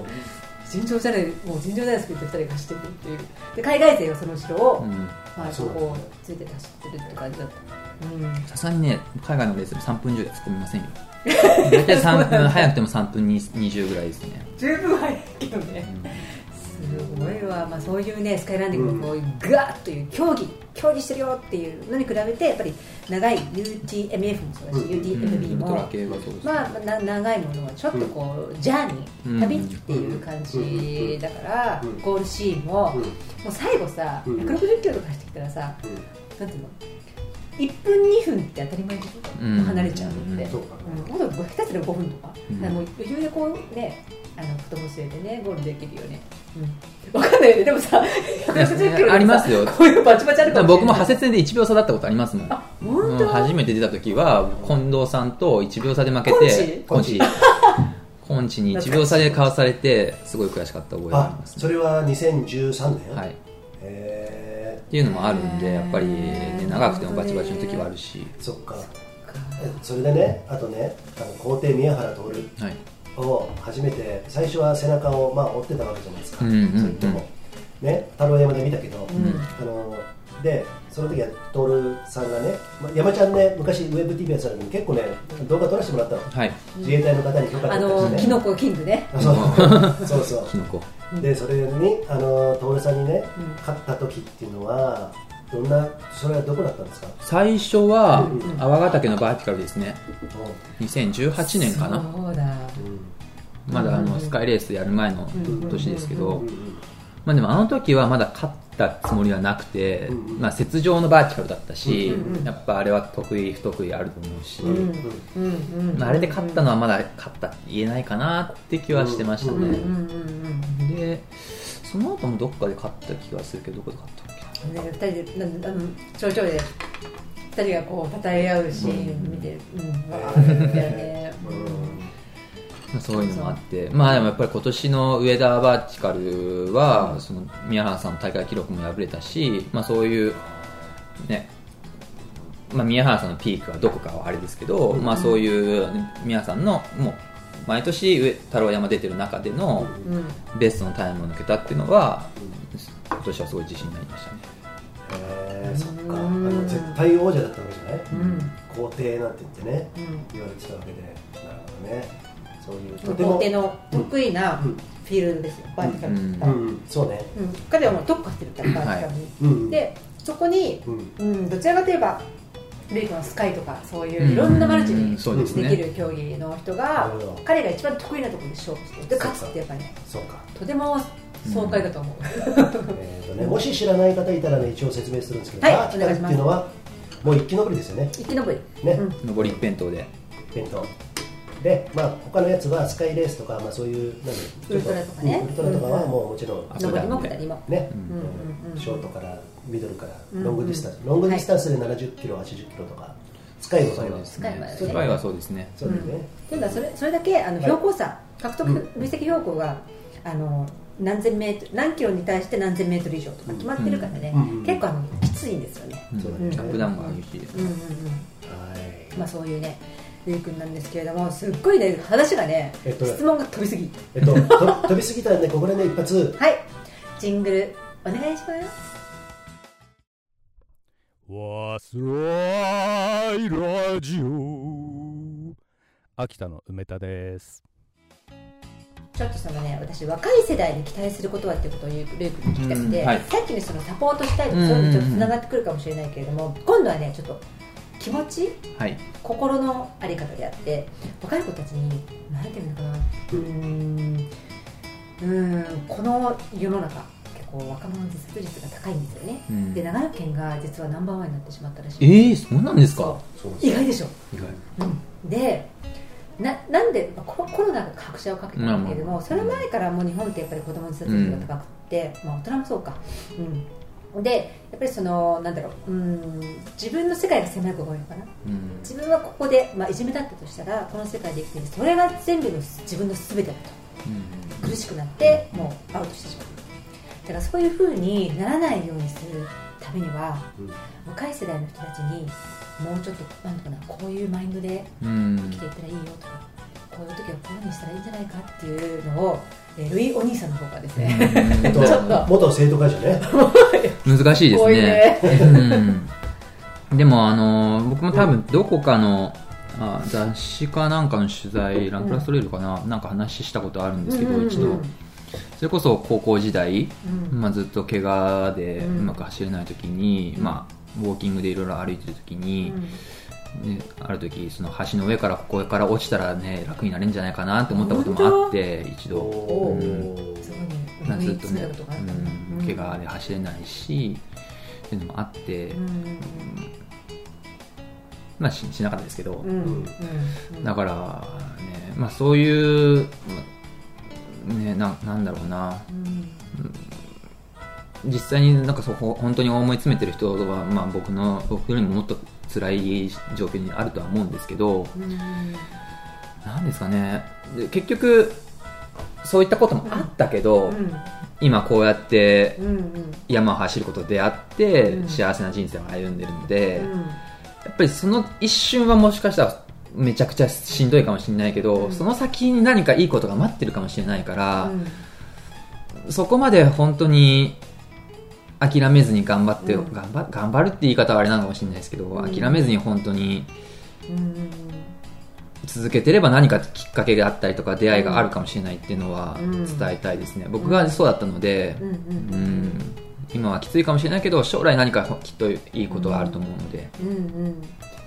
尋常じゃないもう尋常じゃないスピードで2人が走ってくるっていう。で海外勢はその後ろを、うん。まあ、こうついて走ってるって感じだった。うん。さすがにね海外のレースで3分10で突っ込みませんよ。大体3分早くても3分20ぐらいですね、十分早いけどね、すごいわ、まあ、そういうねスカイランディングのこういうガーッという競技競技してるよっていうのに比べてやっぱり長い UTMF もそうだし、うん UTMB も、まあ、な長いものはちょっとこう、ジャーニうんー旅っていう感じだから、うんゴールシーンも、うん。もう最後さ、うん。160キロとか走ってきたらさ、なん。ていうの1分2分って当たり前じゃん、うん。離れちゃうのって、そうかうん、もっと下手すれば5分とか,、うん。だからもう余裕でこうねあの太も据えてねゴールできるよね、うん、分かんないよね。でもさ160キロありますよ。こういうバチバチあるかもしれない。僕も派切で1秒差だったことありますもん。あ本当、うん。初めて出た時は近藤さんと1秒差で負けてコンチ？コンチ。に1秒差でかわされてすごい悔しかった覚えがありあます、それは2013年？はい、っえていうのもあるんでやっぱり、ね、長くてもバチバチの時はあるし、ーそっか。えそれでねあとねあの皇帝宮原徹はい、を初めて最初は背中をまあ追ってたわけじゃないですか、うんうんうん。それとも。ね太郎山で見たけど、ん。あのでその時は徹さんがね、まあ、山ちゃんね昔ウェブ TV やってた時に結構ね動画撮らせてもらったの。はい、自衛隊の方に許可あ取ったりしてね。のキノコキングね。そう。そうそう。キノコ。でそれにあの徹さんにね、うん勝った時っていうのはどんなそれはどこだったんですか、最初はうんうん。泡ヶ岳のバーティカルですね。2018年かな。そうだ。まだあうん。のスカイレースやる前のうん年ですけど。うんうんまあでもあの時はまだ勝ったつもりはなくてうんうん。まあ雪上のバーティカルだったしうんうんやっぱあれは得意不得意あると思うしうんうんうんうんまああれで勝ったのはまだ勝ったって言えないかなって気はしてましたね。うんうんうんでその後もどっかで勝った気がするけどどこで勝ったっけ？うんね二人でなあのちょいちょいで二人がこう称え合うシーン見てうん。わーってねうん。まあそういうのもあって、まあでもやっぱり今年の上田バーティカルは、その宮原さんの大会記録も破れたし、まあそういう、ね、まあ宮原さんのピークはどこかはあれですけど、まあそういう宮原さんの、もう、毎年上太郎山出てる中でのうん。ベストのタイムを抜けたっていうのは、今年はすごい自信になりましたね。えーそっか。あうん。の絶対王者だったわけじゃない、うん。皇帝なんて言ってねうん。言われてたわけで。なるほどねそういうとて皇も帝の得意なうん。フィールドですよ。バーティカル。うん。うん。うんそうね。うん。彼はもう特化してるからバーティカルに。でそこにうん。うんどちらかといえばレイ君はスカイとかそういういろんなマルチうん。にそうできる競技の人なが彼が一番得意なところで勝負してで勝つってやっぱりね。そうか。とても爽快だと思う、えーとね、もし知らない方いたらね一応説明するんですけど、はいバーティカルっていうのはもう一気登りですよね。一気登りね、うん。上り一辺倒で。弁当でまあ他のやつはスカイレースとか、まあ、そういう何ウルトラとかね。ウルトラとかはもうもちろん、あ上りも下りも。ね、うんうんうんうん。ショートからミドルからうんロングディスタンス、ロングディスタンスで70キロ、80キロとかスカイの場合はスカイはね。スカイはそうですね。そうですね、というのはそれそれだけあのはい。標高差、獲得うん。累積標高があの何千メートル何キロに対して何千メートル以上とか決まってるからね、うんうん結構あのきついんですよね、うんそうだねアップダウンが激しいですうんうんうん。はい。まあ、そういうねレイ君なんですけれどもすっごいね話がね、えっとね質問が飛びすぎ。えっと、と 飛びすぎたんでここでね一発。はいジングルお願いします。わすらいラジオ。秋田の梅田です。ちょっとそのね私若い世代に期待することはっていうことをレイ君に聞きたくて、うんはい。さっきのそのサポートしたいとかそういうのちょっとつながってくるかもしれないけれども、今度はねちょっと気持ち？はい。心のあり方であって若い子たちに何ていうのかな？うーん。うーん。この世の中結構若者の自殺率が高いんですよね、うん。で長野県が実はナンバーワンになってしまったらしいえー、そうなんですか？そう意外でしょ、意外。うん、でななんでまあコロコロナが拍車をかけたんだけれども、その前からもう日本ってやっぱり子供の自殺率が高くて、まあ、大人もそうか、うん、でやっぱりそのなんだろううん自分の世界が狭い子が多いのかな。うん。自分はここで、まあ、いじめだったとしたらこの世界で生きているそれが全部の自分の全てだと。苦しくなってもうアウトしてしまう。だからそういうふうにならないようにするためにはうん。若い世代の人たちにもうちょっとなんとかなこういうマインドでうん。生きていったらいいよとかこういう時はこういうふうにしたらいいんじゃないかっていうのを、えールイお兄さんの方がですね、元ちょっと。元生徒会長ね。難しいですね。ね。うん。でもあの僕も多分どこかのあ雑誌かなんかの取材ランクラストレールかな、なんか話したことあるんですけど、うんうんうん。一度。それこそ高校時代、うん。まあ、ずっと怪我でうん。うまく走れない時に、まあ、ウォーキングでいろいろ歩いてる時に、ね、ある時その橋の上からここから落ちたらね楽になれるんじゃないかなって思ったこともあって一度、おうん。ずっとねうん。怪我で走れないしっていうのもあって、うん。まあししなかったですけど、だからね、まあ、そういう、まね、ななんだろうな。うん。実際になんかそうほ本当に思い詰めてる人は、まあ、僕の僕よりももっと辛い状況にあるとは思うんですけどうん。なんですかね。で結局そういったこともあったけど、うん。今こうやって山を走ることであって、うん。幸せな人生を歩んでるので、うん。やっぱりその一瞬はもしかしたらめちゃくちゃしんどいかもしれないけど、うん。その先に何かいいことが待ってるかもしれないからう、ん。そこまで本当に諦めずに頑張って、うん。頑張頑張るって言い方はあれなのかもしれないですけど、うん。諦めずに本当にうん続けてれば何かきっかけがあったりとか出会いがあるかもしれないっていうのはうん。伝えたいですね、僕がそうだったので、うんうんうん今はきついかもしれないけど将来何かきっといいことがあると思うので、うんうん。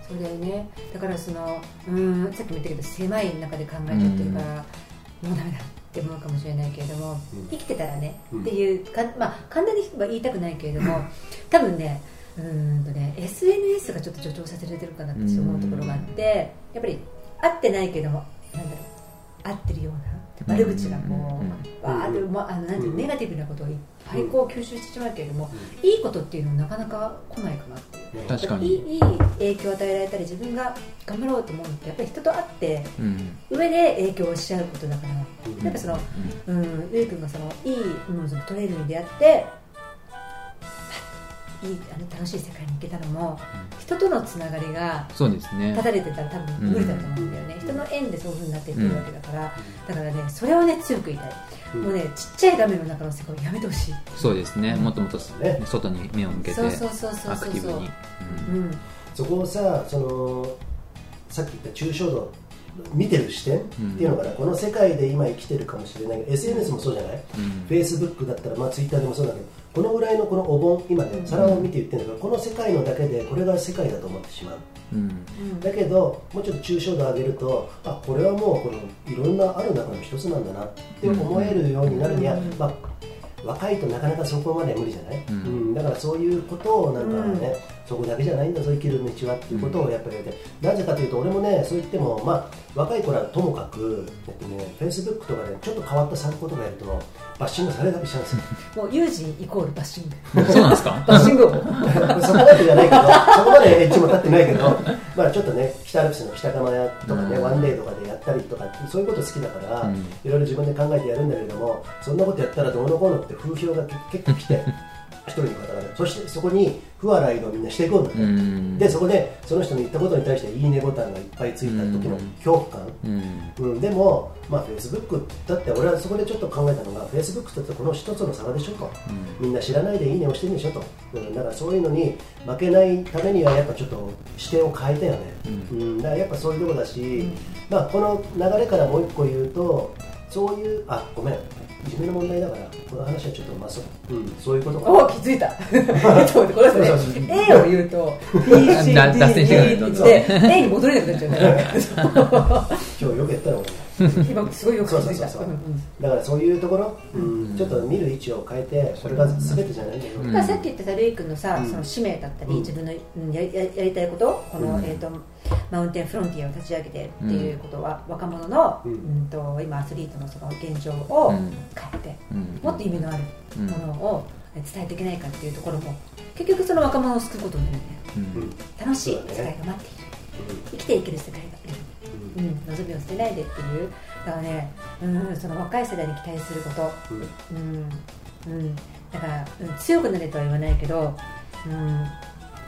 そうだよねだからそのうんさっきも言ったけど狭い中で考えちゃってるから、もうダメだって思うかもしれないけれども、うん。生きてたらね、うん。っていうか、まあ、簡単には言いたくないけれども多分ねんとね SNS がちょっと助長させられてるかなって思うところがあってやっぱり合ってないけどもなんだろう合ってるような悪口がこう、うんわーっなんてネガティブなことをいっぱいこう吸収してしまうけれども、いいことっていうのはなかなか来ないかなっていう。確かに。いいいい影響を与えられたり自分が頑張ろうと思うのってやっぱり人と会ってうん。上で影響をし合うことだからうん。やっぱそのうん。ゆい君がそのいい、うん、そのトレイルに出会っていいあの楽しい世界に行けたのも人とのつながりがそうですね。断たれてたら多分無理だと思うんだよね、人の縁でそういうふうになっていってるわけだから、だからねそれをね強く言いたい、うん。もうねちっちゃい画面の中の世界をやめてほしい。そうですね。もっともっとね。外に目を向けてそうそうそうそうアクティブに。うん。そこをさそのさっき言った抽象度見てる視点っていうのかな、この世界で今生きてるかもしれない。けど SNS もそうじゃない、うん。フェイスブックだったら、まあ、ツイッターでもそうだけどこのぐらいのこのお盆今ね皿を見て言ってるんだけど、この世界のだけでこれが世界だと思ってしまう。うん。うん。だけどもうちょっと抽象度を上げるとあこれはもうこのいろんなある中の一つなんだなって思えるようになるには、うん。まあ、若いとなかなかそこまで無理じゃない、ううん。んだからそういうことをなんかね、そこだけじゃないんだぞ生きる道はっていうことをやっぱりやって、なぜかというと俺もねそう言っても、まあ、若い頃はともかく、えっとね、フェイスブックとかでちょっと変わった参考とかやるとバッシングされたりしたんですよ。もう友人イコールバッシング。そうなんですか？バッシングを。そこまでじゃないけど、そこまでエッジも立ってないけど、まあちょっとね、北アルプスの北釜屋とかね、うん。ワンデーとかでやったりとか、そういうこと好きだから、うん。いろいろ自分で考えてやるんだけれども、そんなことやったらどうのこうのって風評が結構来て、一人の方がね、そしてそこに不笑いをみんなしていくんだ。ん。で、そこでその人の言ったことに対していいねボタンがいっぱいついた時の恐怖感。うん。うん、でも、まあ、フェイスブックだって俺はそこでちょっと考えたのがフェイスブックってこの一つの差がでしょと、みんな知らないでいいねをしてるんでしょと、うん、だからそういうのに負けないためにはやっぱちょっと視点を変えたよね、うん。だからやっぱそういうとこだし、まあ、この流れからもう一個言うとそういうあごめん。いじめの問題だからこの話はちょっとまあそう,、うん、そういうことか。お気づいた。ちょっと待ってこれそうそうですね A を言うと BCD って A に戻れなくなっちゃうね。今日よくやったら俺。今すごいよく気づいだからそういうところ、うん、ちょっと見る位置を変えてこれが全てじゃないんだよ、うん。だからさっき言ってたレイ君のさ、使命だったり、うん。自分のうんやりややりたいこと？この、うん。えーとマウンテンフロンティアを立ち上げてっていうことは、若者の、ううんんと今アスリートのその現状をうん。変えて、うん。もっと意味のあるうん。ものを伝えていけないかっていうところも結局その若者を救うことになるね。うん。楽しい世界が待っている。生きていける世界がいる、うん、望みを捨てないでっていう。だからね、うん、その若い世代に期待すること、うん。うん、だから、うん、強くなれとは言わないけど、うん、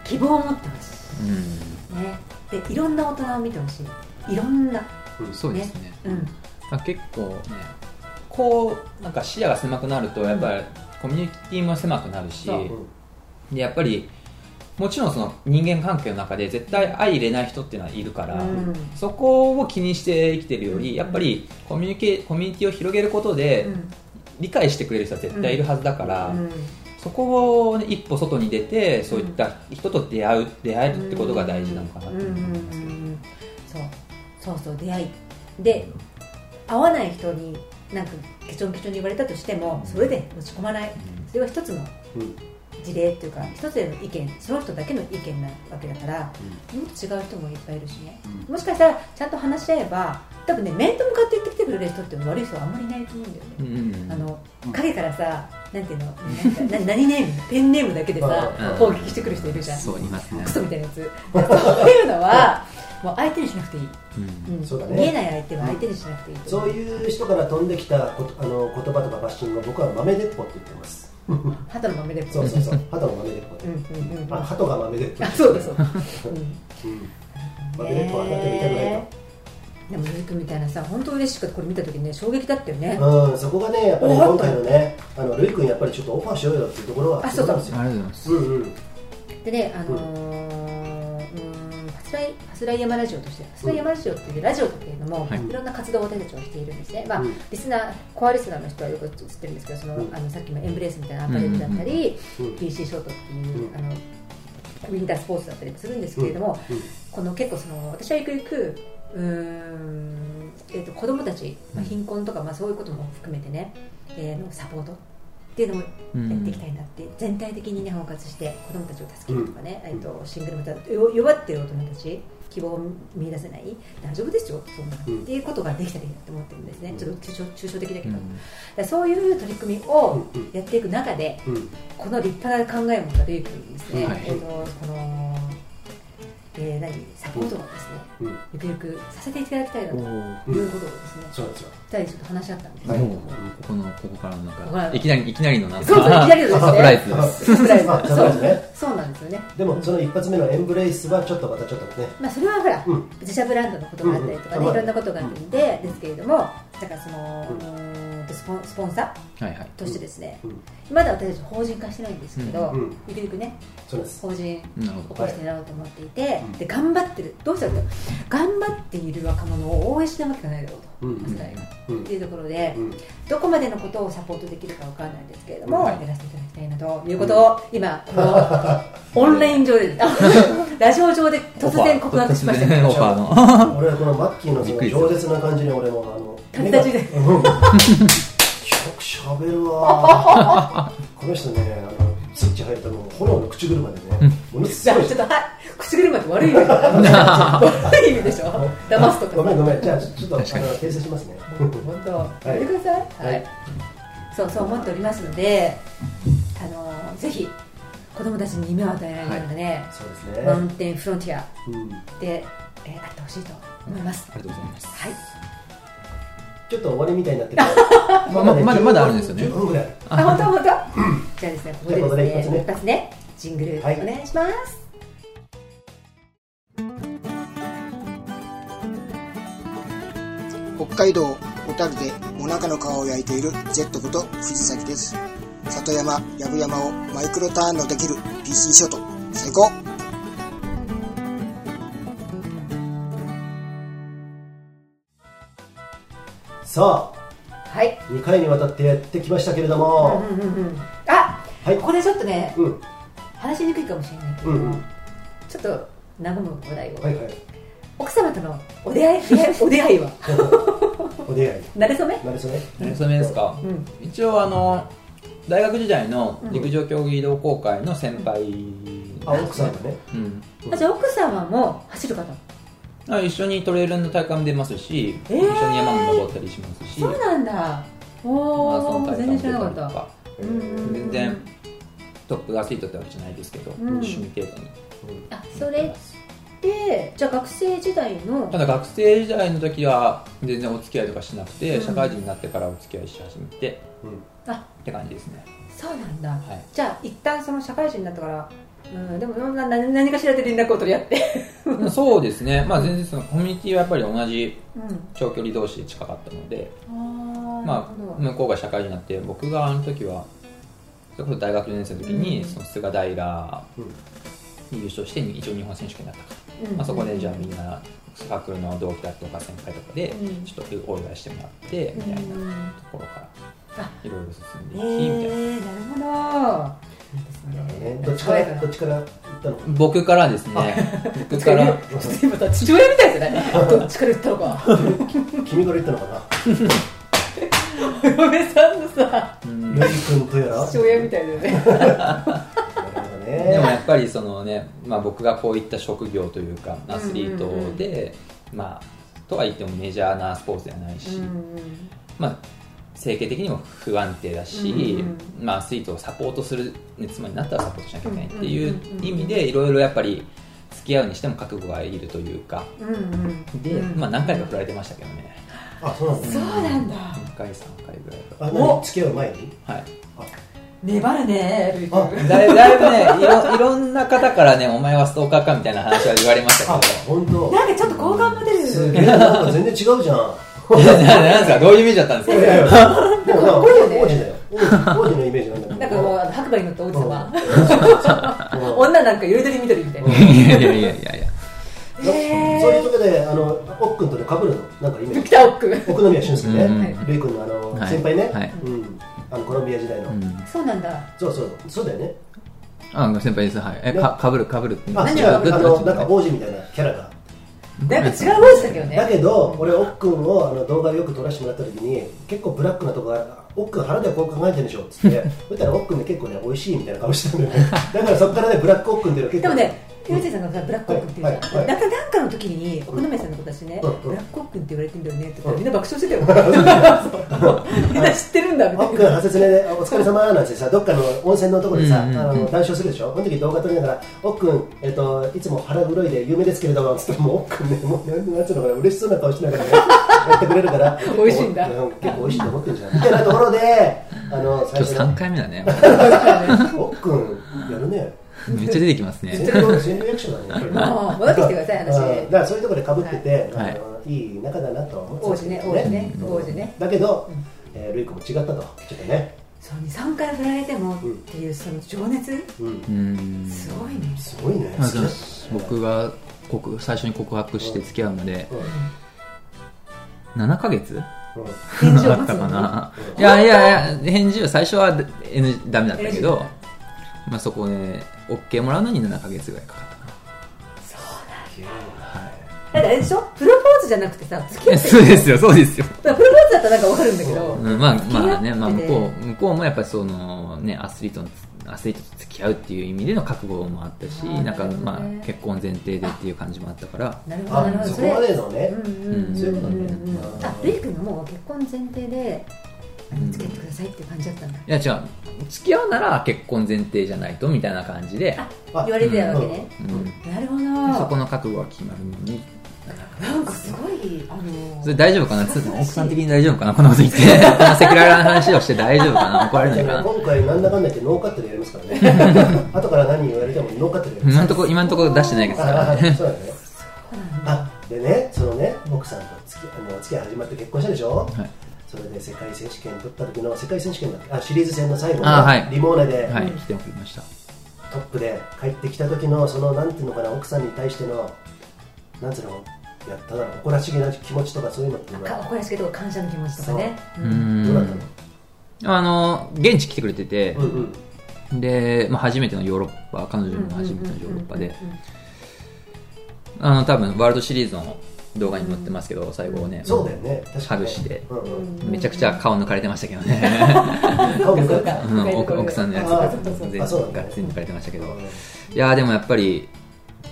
希望を持ってほしうん。い、ね、でいろんな大人を見てほしい。いろんな、そうですね。うん。あ結構ねこうなんか視野が狭くなるとやっぱりコミュニティも狭くなるし、う。んでやっぱりもちろんその人間関係の中で絶対相入れない人っていうのはいるから、うん。そこを気にして生きてるよりやっぱりコミュニケコミュニティを広げることでうん。理解してくれる人は絶対いるはずだから、うんそこを、ね、一歩外に出てそういった人と出会う出会えるってことが大事なのかなと思います、そう。そうそう出会い。で会わない人になんかケチョンケチョンに言われたとしてもそれで落ち込まない。それは一つのうん。事例っていうか一つでの意見。その人だけの意見なわけだからもっと違う人もいっぱいいるしね。もしかしたらちゃんと話し合えば多分ね面と向かって言ってきてくれる人って悪い人はあんまりいないと思うんだよね。うんうんあの影からさ、なんていうの、な何ネーム、ペンネームだけでさうん、攻撃してくる人いるじゃん。そういますね。クソみたいなやつ。そういうのは、もう相手にしなくていい。うん。うん。そうだね。見えない相手は相手にしなくていいとそう。いう人から飛んできたことあの言葉とかバッシングを僕は豆鉄砲って言ってます。鳩の豆でそうそうそう。鳩の豆鉄砲うんうんうん。あ鳩が豆鉄砲あ、そうだそう。だ。うん。うん。豆鉄砲当たってみたくないねでも、ゆうくんみたいなさ、本当嬉しくて、これ見たときね、衝撃だったよね。とうんそこがねやっぱりお今回のねあのルイ君やっぱりちょっとオファーしようよっていうところはあそうかなんですよありがとうございます、うんうん。でね、あのー、うーん、ファスライ、ファスライヤマラジオとして、ファスライヤマラジオっていうラジオっていうのも、はい。い、ろんな活動を私たちはしているんですね。まあ、うん。リスナー、コアリスナーの人はよく知ってるんですけど、その、うん。あの、さっきのエンブレースみたいなアパレルだったり、うん PC ショートっていう、うん。あの、ウィンタースポーツだったりもするんですけれども、うん。この結構その私はゆくゆくうーん、えー、と子供たち、まあ、貧困とか、まあ、そういうことも含めてね、えーのサポートっていうのもやっていきたいなって、全体的に、ね、包括して子供たちを助けるとかね、えー、とシングルマザーよ弱ってる大人たち希望を見出せない大丈夫ですよそんな、うんっていうことができたらいいなと思ってるんですね、うん。ちょっと抽象抽象的だけど、うん。そういう取り組みをうんうん。やっていく中で、うん。この立派な考えを持ったルイ君ですね、はい。えー、とこの、えー、何？サポートをですね、うん。ゆくゆくさせていただきたいなというおことをですね、そうなんですよ二人ちょっと話し合ったんです。はいけれども、このここからのなんここかいきなりいきなりのなんかそうそういきなりのですね。サプライズです。サプライズ。まあサプライズね。そうなんですよね。でもその一発目のエンブレイスはちょっとまたちょっとね。まあそれはほら、うん。自社ブランドのことがあったりとかね、うんうん。いろんなことがあるんで、ですけれども、だからその、うん。とスポンスポンサーとしてですね、うん。まだ私たち法人化してないんですけど、うん。うん。ゆくゆくね、そうです。法人なるほど起こしてやろうと思っていて、うんで頑張ってる。どうしたらいいか頑張っている若者を応援しないわけがないだろうと、うん。っていうところで、うん。どこまでのことをサポートできるかわからないんですけれども、はい。やらせていただきたいなということを、今このオンライン上で。あ ラジオ上で突然告白しましたけど。オファーの。俺はこのマッキーのその饒舌な感じに俺もあの旅立ちでうんよくしゃべるわ。この人ねあのスイッチ入るともう炎の口車でねものすじゃあごい。ちょっとはい口車って悪い意味悪い意味でしょ？騙すとか。ごめんごめん。じゃあちょっとあの訂正しますね。本当。やめてください、はい。はいそうそう思っておりますのであのぜひ子供たちに夢を与えられるようなね、そうですマウね。ンテンフロンティアうん。で、えーあってほしいと思います、ありがとうございます。はいちょっと終わりみたいになってる。ま ままだまだあるんですよね。10分ぐらい。あ本当？本当？じゃあですねここででですね。一発ね一発ねジングルおはい。願い。します、北海道小樽でもなかの皮を焼い。てい。る Z こと藤崎です里山やぶ山をマイクロターンのできる PC ショート最高さはい。あ2回にわたってやってきましたけれども。うんうんうんあはい。ここでちょっとねうん。話しにくいかもしれないけど、うん。うんちょっと和む話題を、はいはい。奥様とのお出会い お出会いは？お出会い。慣れ初め？なれそねそれですか。うん。一応あの大学時代の陸上競技同好会の先輩あ奥さんがね。うん。あじゃあ奥様も走る方？あ一緒にトレイルの大会も出ますし、えー。一緒に山も登ったりしますし。そうなんだ。おお大会全然知らなかった全然トップアスリートってわけじゃないですけど、ん。趣味程度にあそれってじゃあ学生時代の？ただ学生時代の時は全然お付き合いとかしなくて、うん。社会人になってからお付き合いし始めてうん。あって感じですね。そうなんだ、はい。じゃあ一旦その社会人になったからうん、でもなな何かしらで連絡を取り合って、そうですね、まあ、全然そのコミュニティはやっぱり同じうん、長距離同士で近かったので、あーなるまあ、向こうが社会人になって僕があの時はそれこそ大学4年生の時に、うん。その菅平うん。に優勝して一応日本選手権になったか。ら、うん。まあ、そこでじゃあみんなサークルの同期だとか先輩とかでうん。ちょっとお祝いしてもらってみたいなところからあいろいろ進んえでいきみたいな。ー、なるほどどっちからどっちから行ったの？か僕からですね、僕から、父親みたいじゃないどっちから言ったのか君から言ったのかな？嫁さんのさ。うん。ルイ君とやら？父親みたいだよね。でもやっぱりそのね、まあ、僕がこういった職業というかアスリートで、まあ、とは言ってもメジャーなスポーツではないし、まあ、整形的にも不安定だし、うんまあ、アスリートをサポートする妻になったらサポートしなきゃいけないっていううんうんうんうん。意味でいろいろやっぱり付き合うにしても覚悟がいるというかうんうんで、うん。まあ、何回か振られてましたけどね。あそうなんだ。そうなんだ。2回3回ぐらいあ付き合う前に？はい。粘るねだいだいぶねいろ いろんな方からねお前はストーカーかみたいな話は言われましたあけど。本当。なんかちょっと好感も出る。すげえなんか全然違うじゃんななんですか？どういうイメージだったんですか？いやいやでも か王子だよ王子王子のイメージなんだけど。なんかもう白馬に乗った王子様うん。女なんか彩り緑みたいな。いやいやいやいやそういうとこであの奥君とね被るの？なんかイメージ。北奥奥宮俊介ね、うんはい。ルイ君のあの、はい。先輩ね、はい。うん、あのコロンビア時代の、うん。そうなんだ。そうそう。そうだよね。あ先輩です。はい。えかかぶるかぶるってあ何違う。あのどどなんか王子みたいなキャラがなんか違う王子だけどだねけど俺奥君をあの動画をよく撮らせてもらった時に結構ブラックなとこが奥君腹でこう考えてるでしょっつって。そしたら奥君ね結構ね美味しいみたいな顔してたんだよね。だからそこからねブラック奥君っていうのは結構でもねゆうちさん。がさブラックオックって言うじゃん、なん。かなん。かの時に奥宮さん。の子たちね、ブラックオックって言われてん。だよねってみん。な爆笑してたよみん。な知ってるん。だみたい奥君な派説ねでお疲れ様なん。てさどっかの温泉のところでさ、あの談笑するでしょその時動画撮りながら奥君、えっといつも腹黒いで有名ですけれどもつってもう奥君ねもうなん。なん。つうのかな嬉しそうな顔しながらねやってくれるから美味しいん。だう結構美味しいと思ってるじゃん。みたいなところであの3最初ね回目だね奥君やるねめっちゃ出てきますね。全然戦略役者だねやっぱりねもう戻ってきてください話うんだからそういうところでかぶってて、はい。い、い仲だなとは思って王子ね王子ね。うん。王子ね。だけど、えールイ君も違ったとちょっとね、そう23回振られてもっていうその情熱？うん。うん。すごいね。すごいね。まず僕が告最初に告白して付き合うまで。7ヶ月？うん。うんあった返事を待つのかな。いやいやいや返事は最初は N ダメだったけど。だまあそこね OK もらうのに7ヶ月ぐらいかかったかな。だ。ってあれでしょ？プロポーズじゃなくてさ付き合ってそうですよそうですよ。だからプロポーズだったらなんかわかるんだけどう。んまあまあね、まあ、向こう向こうもやっぱりそのねアスリートのアスリートと付き合うっていう意味での覚悟もあったし、なんかまね。あ結婚前提でっていう感じもあったから。なるほどなるほど。あそこまでのね、うんうんうんそういうことねうんうんうんあルイ君がもう結婚前提で付き合ってくださいって感じだったんだ。いや違う。付き合うなら結婚前提じゃないとみたいな感じで。あ言われてたわけね。うん。なるほど。そこの覚悟が決まるのになんかすごいあのそれ大丈夫かな？つ奥さん的に大丈夫かな？こんなこと言ってこの赤裸々な話をして大丈夫かな？怒られないかな？今回なんだかんだ言ってノーカットでやりますからね。後から何言われてもノーカットでやります今んとこ今んとこ出してないですから。あね。そうだね。あでねそのね奥さんと付きあの付き合い始まって結婚したでしょ、はいそれで世界選手権取った時の世界選手権だっけ？あシリーズ戦の最後の、あはい。リモーネで、はい来て送りました。トップで帰ってきた時のそのなんていうのかな奥さんに対してのなんていうの？やっただ誇らしげな気持ちとかそういうのっていうのかは？誇らしげとか感謝の気持ちとかねう。うん。どうだっんあの現地来てくれててうんうん。で、まあ、初めてのヨーロッパ彼女も初めてのヨーロッパで。あの多分ワールドシリーズの動画に載ってますけど最後ねそうだよね。ハグして。めちゃくちゃ顔抜かれてましたけどね。奥奥さんのやつ。があ全然がっつり抜かれてましたけど。うんいやーでもやっぱり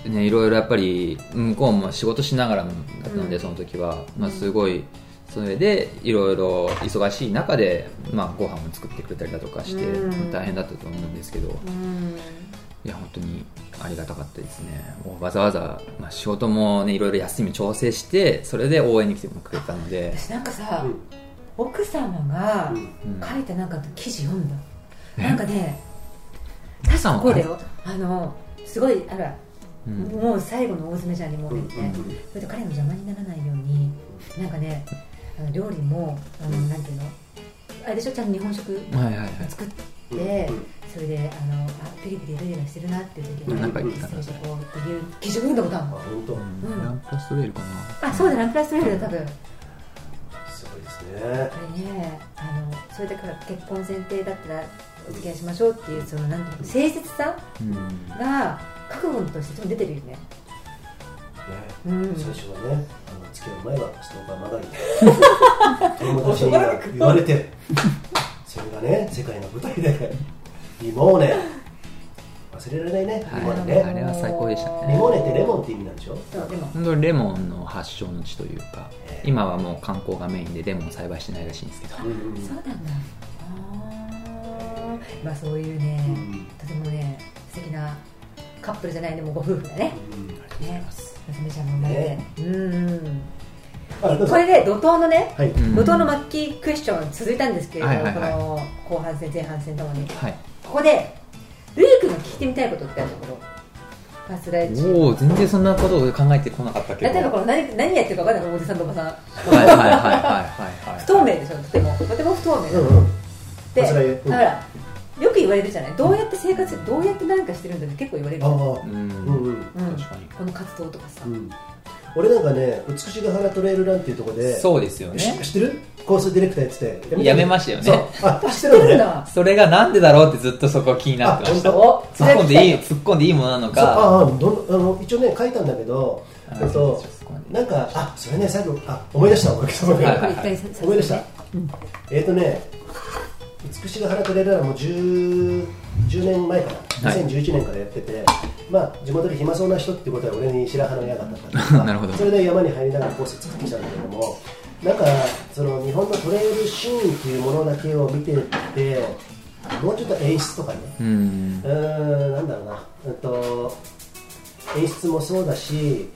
ね、いろいろやっぱり向こうも仕事しながらだったので、うん。その時は、まあ、すごいそれでいろいろ忙しい中で、まあ、ご飯を作ってくれたりだとかして、うん。大変だったと思うんですけど。うんいや本当にありがたかったですね。もうわざわざ、まあ、仕事も、ね、いろいろ休み調整してそれで応援に来てくれたので、私なんかさ、うん。奥様がうん。うん書いたなんか記事読んだ、え？なんかね奥さんはこうだよ。あのすごいあら、うん。もう最後の大詰めちゃんにもうね、うんうん。それで彼の邪魔にならないようになんかねあの料理もあの、なんていうの？あれでしょ？ちゃんと日本食はいはいはい。作って、うんうんそれであのあピリピリイライラしてるなっていう時に、うん。なんか言ってたな失礼しこうっていう記事を読んだことあるあの本当。うん。ランプラストレールかな。あそうだランプラストレールだ多分。すごいですね。これねあのそれだから結婚前提だったらお付き合いしましょうっていうそのなんていうの誠実さうん。が覚悟として出てるよね。ね。うん。最初はねあの付き合う前はストーカーまがり。友達には言われてそれがね世界の舞台でリモーネ。忘れられないねリモーネね。あれは最高でしたね。リモーネってレモンって意味なんでしょ？そうでも。本当にレモンの発祥の地というか今はもう観光がメインでレモンを栽培してないらしいんですけど。うんうんそうなんだ。まあそういうね、うんとてもね素敵なカップルじゃないでもご夫婦だね。うん。ね娘ちゃんも生まれて、ね。うん これで怒涛のねはい。うん怒涛のマッキークエスチョン続いたんですけれども、はいはいはい。この後半戦前半戦ともに。はい。ここでルイ君が聞いてみたいことってあるところ。ファーストライチ。おお全然そんなことを考えてこなかったけど。例えばこの何何やってるか分かんないおじさんとおばさんはいはいはいはいはいはい。不透明でしょとても。とても不透明うんうん。で、だからよく言われるじゃない。どうやって生活どうやって何かしてるんだって結構言われる。じゃんああうん。うんうん。うん。確かに。この活動とかさ、うん俺なんかね美しが原トレイルランっていうところでそうですよね。し知ってる？コースディレクターやってて。やめましたよね。そう。あ知ってるんだ それがなんでだろうってずっとそこ気になってました突っ込んでいいそ突っ込んでいいものなのか。ああどんあの一応ね書いたんだけどそこまでなんかあそれね最後あ思い出した思い出した思い出したはいはい。一回ささ思い出した。えっとね美しが原トレイルランもう 10, 10年前かな。はい。2011年からやってて、まあ地元で暇そうな人ってことは俺に白羽の矢が立ったなるほど。それで山に入りながらコース作ってきたんだけどもなんかその日本のトレイルシーンっていうものだけを見ててもうちょっと演出とかねうん。なんだろうな、うんと、演出もそうだし、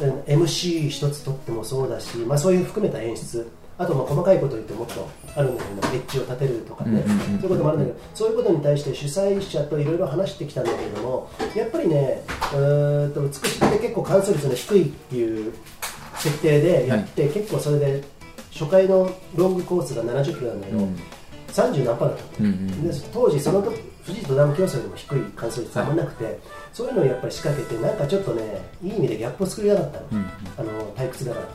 うん MC 一つとってもそうだし、まあ、そういう含めた演出、あとまあ細かいこと言ってもっとあるんだけど、エッジを立てるとかね、うんうんうんそういうこともあるんだけど、そういうことに対して主催者といろいろ話してきたんだけれども、やっぱりね、うーんと美しくて結構完走率の低いっていう設定でやって、結構それで初回のロングコースが70キロなんだけど、うん。30何パーだったのうんうんで当時その時富士登山競争よりも低い完走率あんまなくて、そういうのをやっぱり仕掛けてなんかちょっとねいい意味でギャップを作りたかったの,、うん。あの退屈だから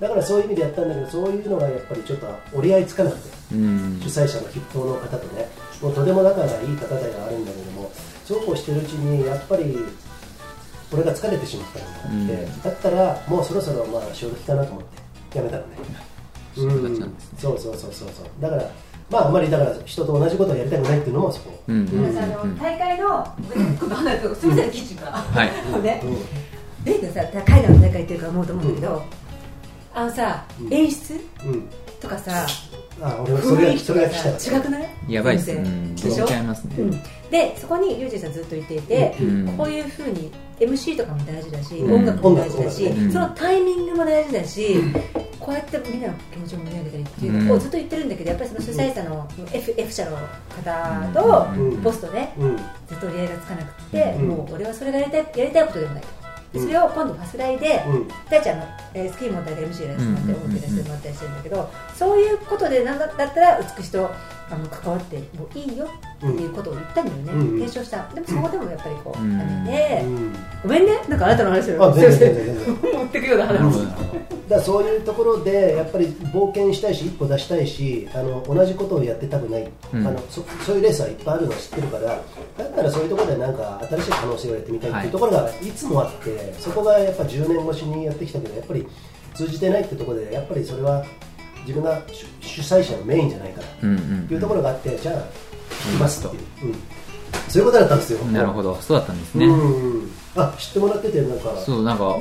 だからそういう意味でやったんだけどそういうのがやっぱりちょっと折り合いつかなくてうん。主催者の筆頭の方とねもうとても仲がいい方ではあるんだけどもそうこうしてるうちにやっぱり俺が疲れてしまったのがあって、うん。だったらもうそろそろまあ潮時かなと思ってやめたのね。そうそうそうそうそうそう。だからまああんまりだから人と同じことをやりたくないっていうのもそこ、うんうんうん皆さんあの大会の今度離れてすみませんキッチンから、はいねうレイ君さ海外の大会っていうか思うと思うんだけど、あのさ、うん。演出？とかさあ俺もそれが雰囲気とそれが違くない？やばいっす。全然。うん。でしょ？違いますね。うん。でそこにユージさんずっと言っていて、うん。こういうふうに MC とかも大事だし、うん。音楽も大事だし、そのタイミングも大事だし、こうやってみんなの気持ちを盛り上げたりっていうのをうんずっと言ってるんだけどやっぱりその主催者の F, F 社の方とうん。ポストねうん。ずっと折り合いがつかなくて、うん。もう俺はそれがやりたいやりたいことでもない。と。でそれを今度ファスライで、うん。大ちゃんの、えースキーモン大会 MC やらせてもらってうんうんうんうん思ってらせてもらったりしてるんだけど、そういうことでなんだだったら美しとあの関わってもいいよっていうことを言ったんだよね、うん。うん。提唱した。でもそこでもやっぱりこう、うん。ダメで、うん。ごめんね。なんかあなたの話をあ全然全然全然。持 ってくような話。だからそういうところでやっぱり冒険したいし一歩出したいしあの同じことをやってたくない、うん。あのそそういうレースはいっぱいあるのは知ってるからだったらそういうところでなんか新しい可能性をやってみたいっていうところがいつもあって、そこがやっぱ10年越しにやってきたけどやっぱり通じてないってところでやっぱりそれは自分が主主催者のメインじゃないからどうんうん。いうところがあってじゃあ行きますっていう、うん、そういうことだったんですよなるほど。そうだったんですね、うんあ知ってもらっててなんか。そうなんか降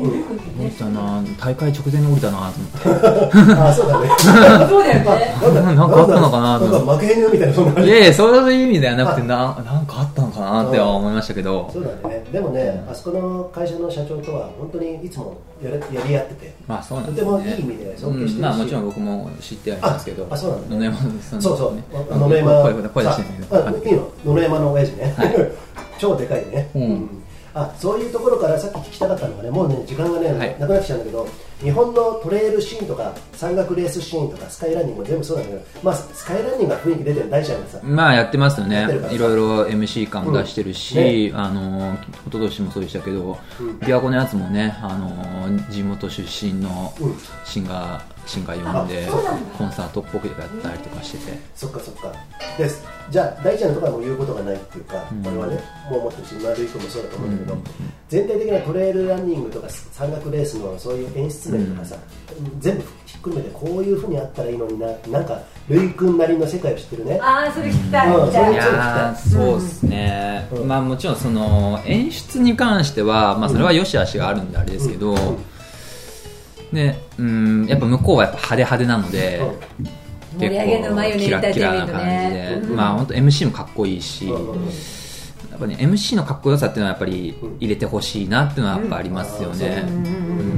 りたな大会直前に降りたなと思って。あそうだね。そうだよね。なんかあったのかなとなんか負けへんよみたいなそんな感じいやいやそういう意味ではなくてななんかあったのかなっては思いましたけど。そうだね。でもねあそこの会社の社長とは本当にいつもやれやり合ってて。まあそうなんとですね。てもいい意味で尊敬してるし、うん。まあもちろん僕も知ってありますけど。ああそうなんだ野々山さんそうそう、野々山。声声出してる。んだけどあいいの？野々山の親父ね、超でかいね、うんあそういうところからさっき聞きたかったのがねもうね時間がね、はい。なくなってきちゃうんだけど日本のトレイルシーンとか山岳レースシーンとかスカイランニングも全部そうなんだけど、まあ、スカイランニングが雰囲気出てる大ちゃんがさ、まあやってますよね。いろいろ MC 感も出してるし、うん。ね。あの一昨年もそうでしたけど、うん。琵琶湖のやつもねあの地元出身のうん。シンガーシンガー呼んでコンサートっぽくやったりとかしてて。そっかそっか。です。じゃあ大ちゃんのところはもう言うことがないっていうか、うん。これはねもう思ってるし丸井君もそうだと思うんだけど、うん。全体的なトレイルランニングとか山岳レースのそういう演出面とかさ、全部ひっくるめてこういうふうにあったらいいのにななんかルイ君なりの世界を知ってるね。ああそれ聞きたい、うんそれい。やーそうですね、うん。まあもちろんその演出に関しては、まあ、それは良し悪しがあるんであれですけど、うん。ねうんやっぱ向こうはやっぱ派手派手なので、盛り上げるのうまいよねキラッキラな感じで、まあ本当 MC もかっこいいし、うんうんうんやっぱね MC のかっこよさっていうのはやっぱり入れてほしいなっていうのはやっぱありますよね、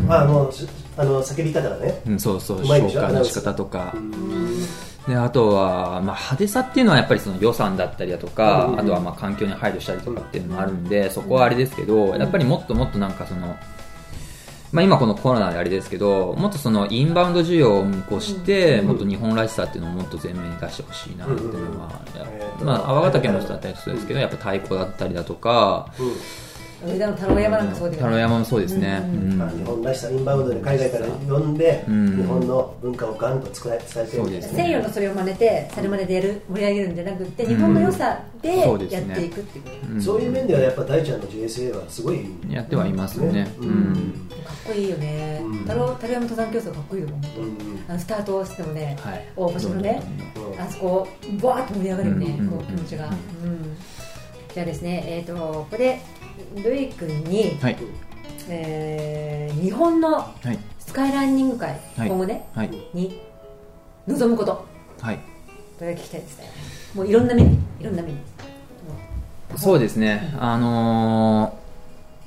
あもあの叫び方がね、うんそうそう紹介の仕方とか、うん。であとは、まあ、派手さっていうのはやっぱりその予算だったりだとか、うん。あとはまあ環境に配慮したりとかっていうのもあるんで、そこはあれですけど、やっぱりもっともっとなんかその、まあ、今このコロナであれですけどもっとそのインバウンド需要を見越して、もっと日本らしさっていうのをもっと前面に出してほしいなっていうのは、うん。まあ、泡ヶ岳の人だったりそうですけどやっぱ太鼓だったりだとか、上田の太郎山なんかそうだよね太郎山もそうですね、うん。まあ日本らしさインバウンドで海外から呼んで、うん。日本の文化をガンと伝えてそうですね。西洋のそれを真似てそれ真似でやる盛り上げるんじゃなくて日本の良さでやっていくっていうそういう面ではやっぱ大ちゃんの JSA はすごいやってはいますよね、ううん。んかっこいいよね。うん。太郎太郎山登山競争かっこいいよ本当。うんあのスタートしてもねはい。大場所のねうんあそこバーッと盛り上がるよねうんこう気持ちが。うん。じゃあですねえっとここでルイ君にはい。えー日本のはい。スカイランニング界はい。今後ねはい。に望むこと。はい。これ聞きたいですね。もういろんな面いろんな面そうですね、あのー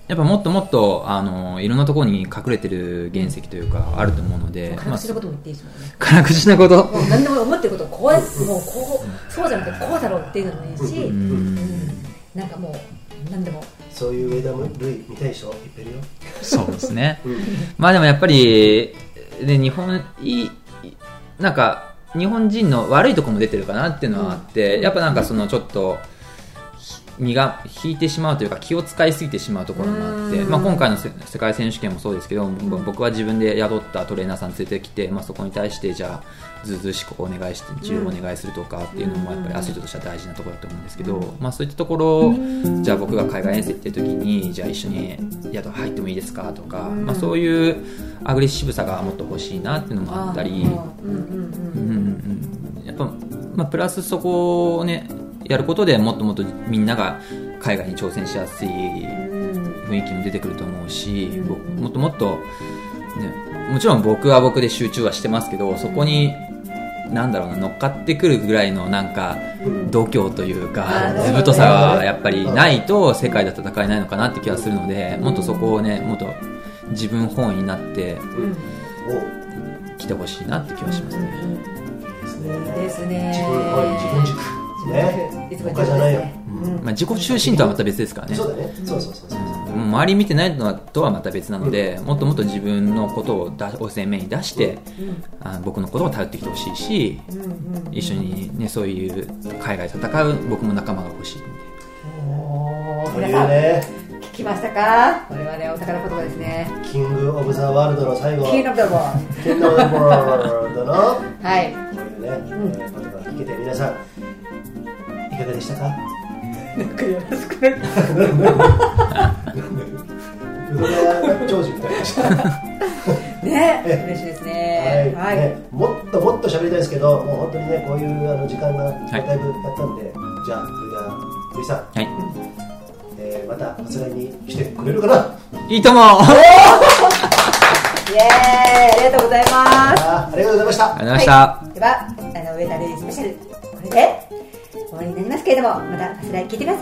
やっぱもっともっと、あのーいろんなところに隠れてる原石というかあると思うので、辛口なことも言っていいですもんね。辛口なこと、もう何でも思ってることをこうもうこうそうじゃなくてこうだろうっていうのもいいし、ううんん、なんかもう何でもそういう枝も類見たい人いっぱいいるよ。そうですね、まあでもやっぱり、で日本いい、なんか日本人の悪いところも出てるかなっていうのはあって、やっぱなんかそのちょっと、身が引いてしまうというか気を使いすぎてしまうところもあって、うん。まあ、今回のせ世界選手権もそうですけど、僕は自分で雇ったトレーナーさん連れてきて、まあ、そこに対してじゃあずうずうしくお願いして治療をお願いするとかっていうのもやっぱりアスリートとしては大事なところだと思うんですけど、まあ、そういったところをじゃあ僕が海外遠征行ってる時にじゃあ一緒に宿入ってもいいですかとか、まあ、そういうアグレッシブさがもっと欲しいなっていうのもあったり。やっぱ、まあ、プラスそこをねやることでもっともっとみんなが海外に挑戦しやすい雰囲気も出てくると思うし、僕もっともっと、ね、もちろん僕は僕で集中はしてますけどそこになんだろうな乗っかってくるぐらいのなんか度胸というかあー図太さがやっぱりないと世界では戦えないのかなって気がするのでもっとそこをねもっと自分本位になってお来てほしいなって気はしますね。ですね。自分軸ね。いつも他じゃないよ、まあ、自己中心とはまた別ですからね。そうだね。そうそうそうそう周り見てないのとはまた別なので、もっともっと自分のことをだを前面に出して、あ僕のことを頼ってきてほしいし、一緒に、ね、そういう海外で戦う僕も仲間が欲しい皆さんね。聞きましたか？これはねお宝言葉ですね。キング・オブ・ザ・ワールドの最後。キング・オブ・ザ・ワー。ルドの。はい。こういうね、えー言葉が聞けて皆さんいかがでしたか？なんかやらしくない？長寿みたいでね嬉しいですね、はい、はい。ね、もっともっと喋りたいですけどもう本当にねこういうあの時間がだいぶ経ったんで、はい、じゃあそれでは鳥さん、はい。えー、また発売に来てくれるかな？いいともイエーイ。ありがとうございます。ありがとうございました。ありがとうございました、はい、ではあの上田レイスペシャル。これで終わりになりますけれどもまた明日来聞いてください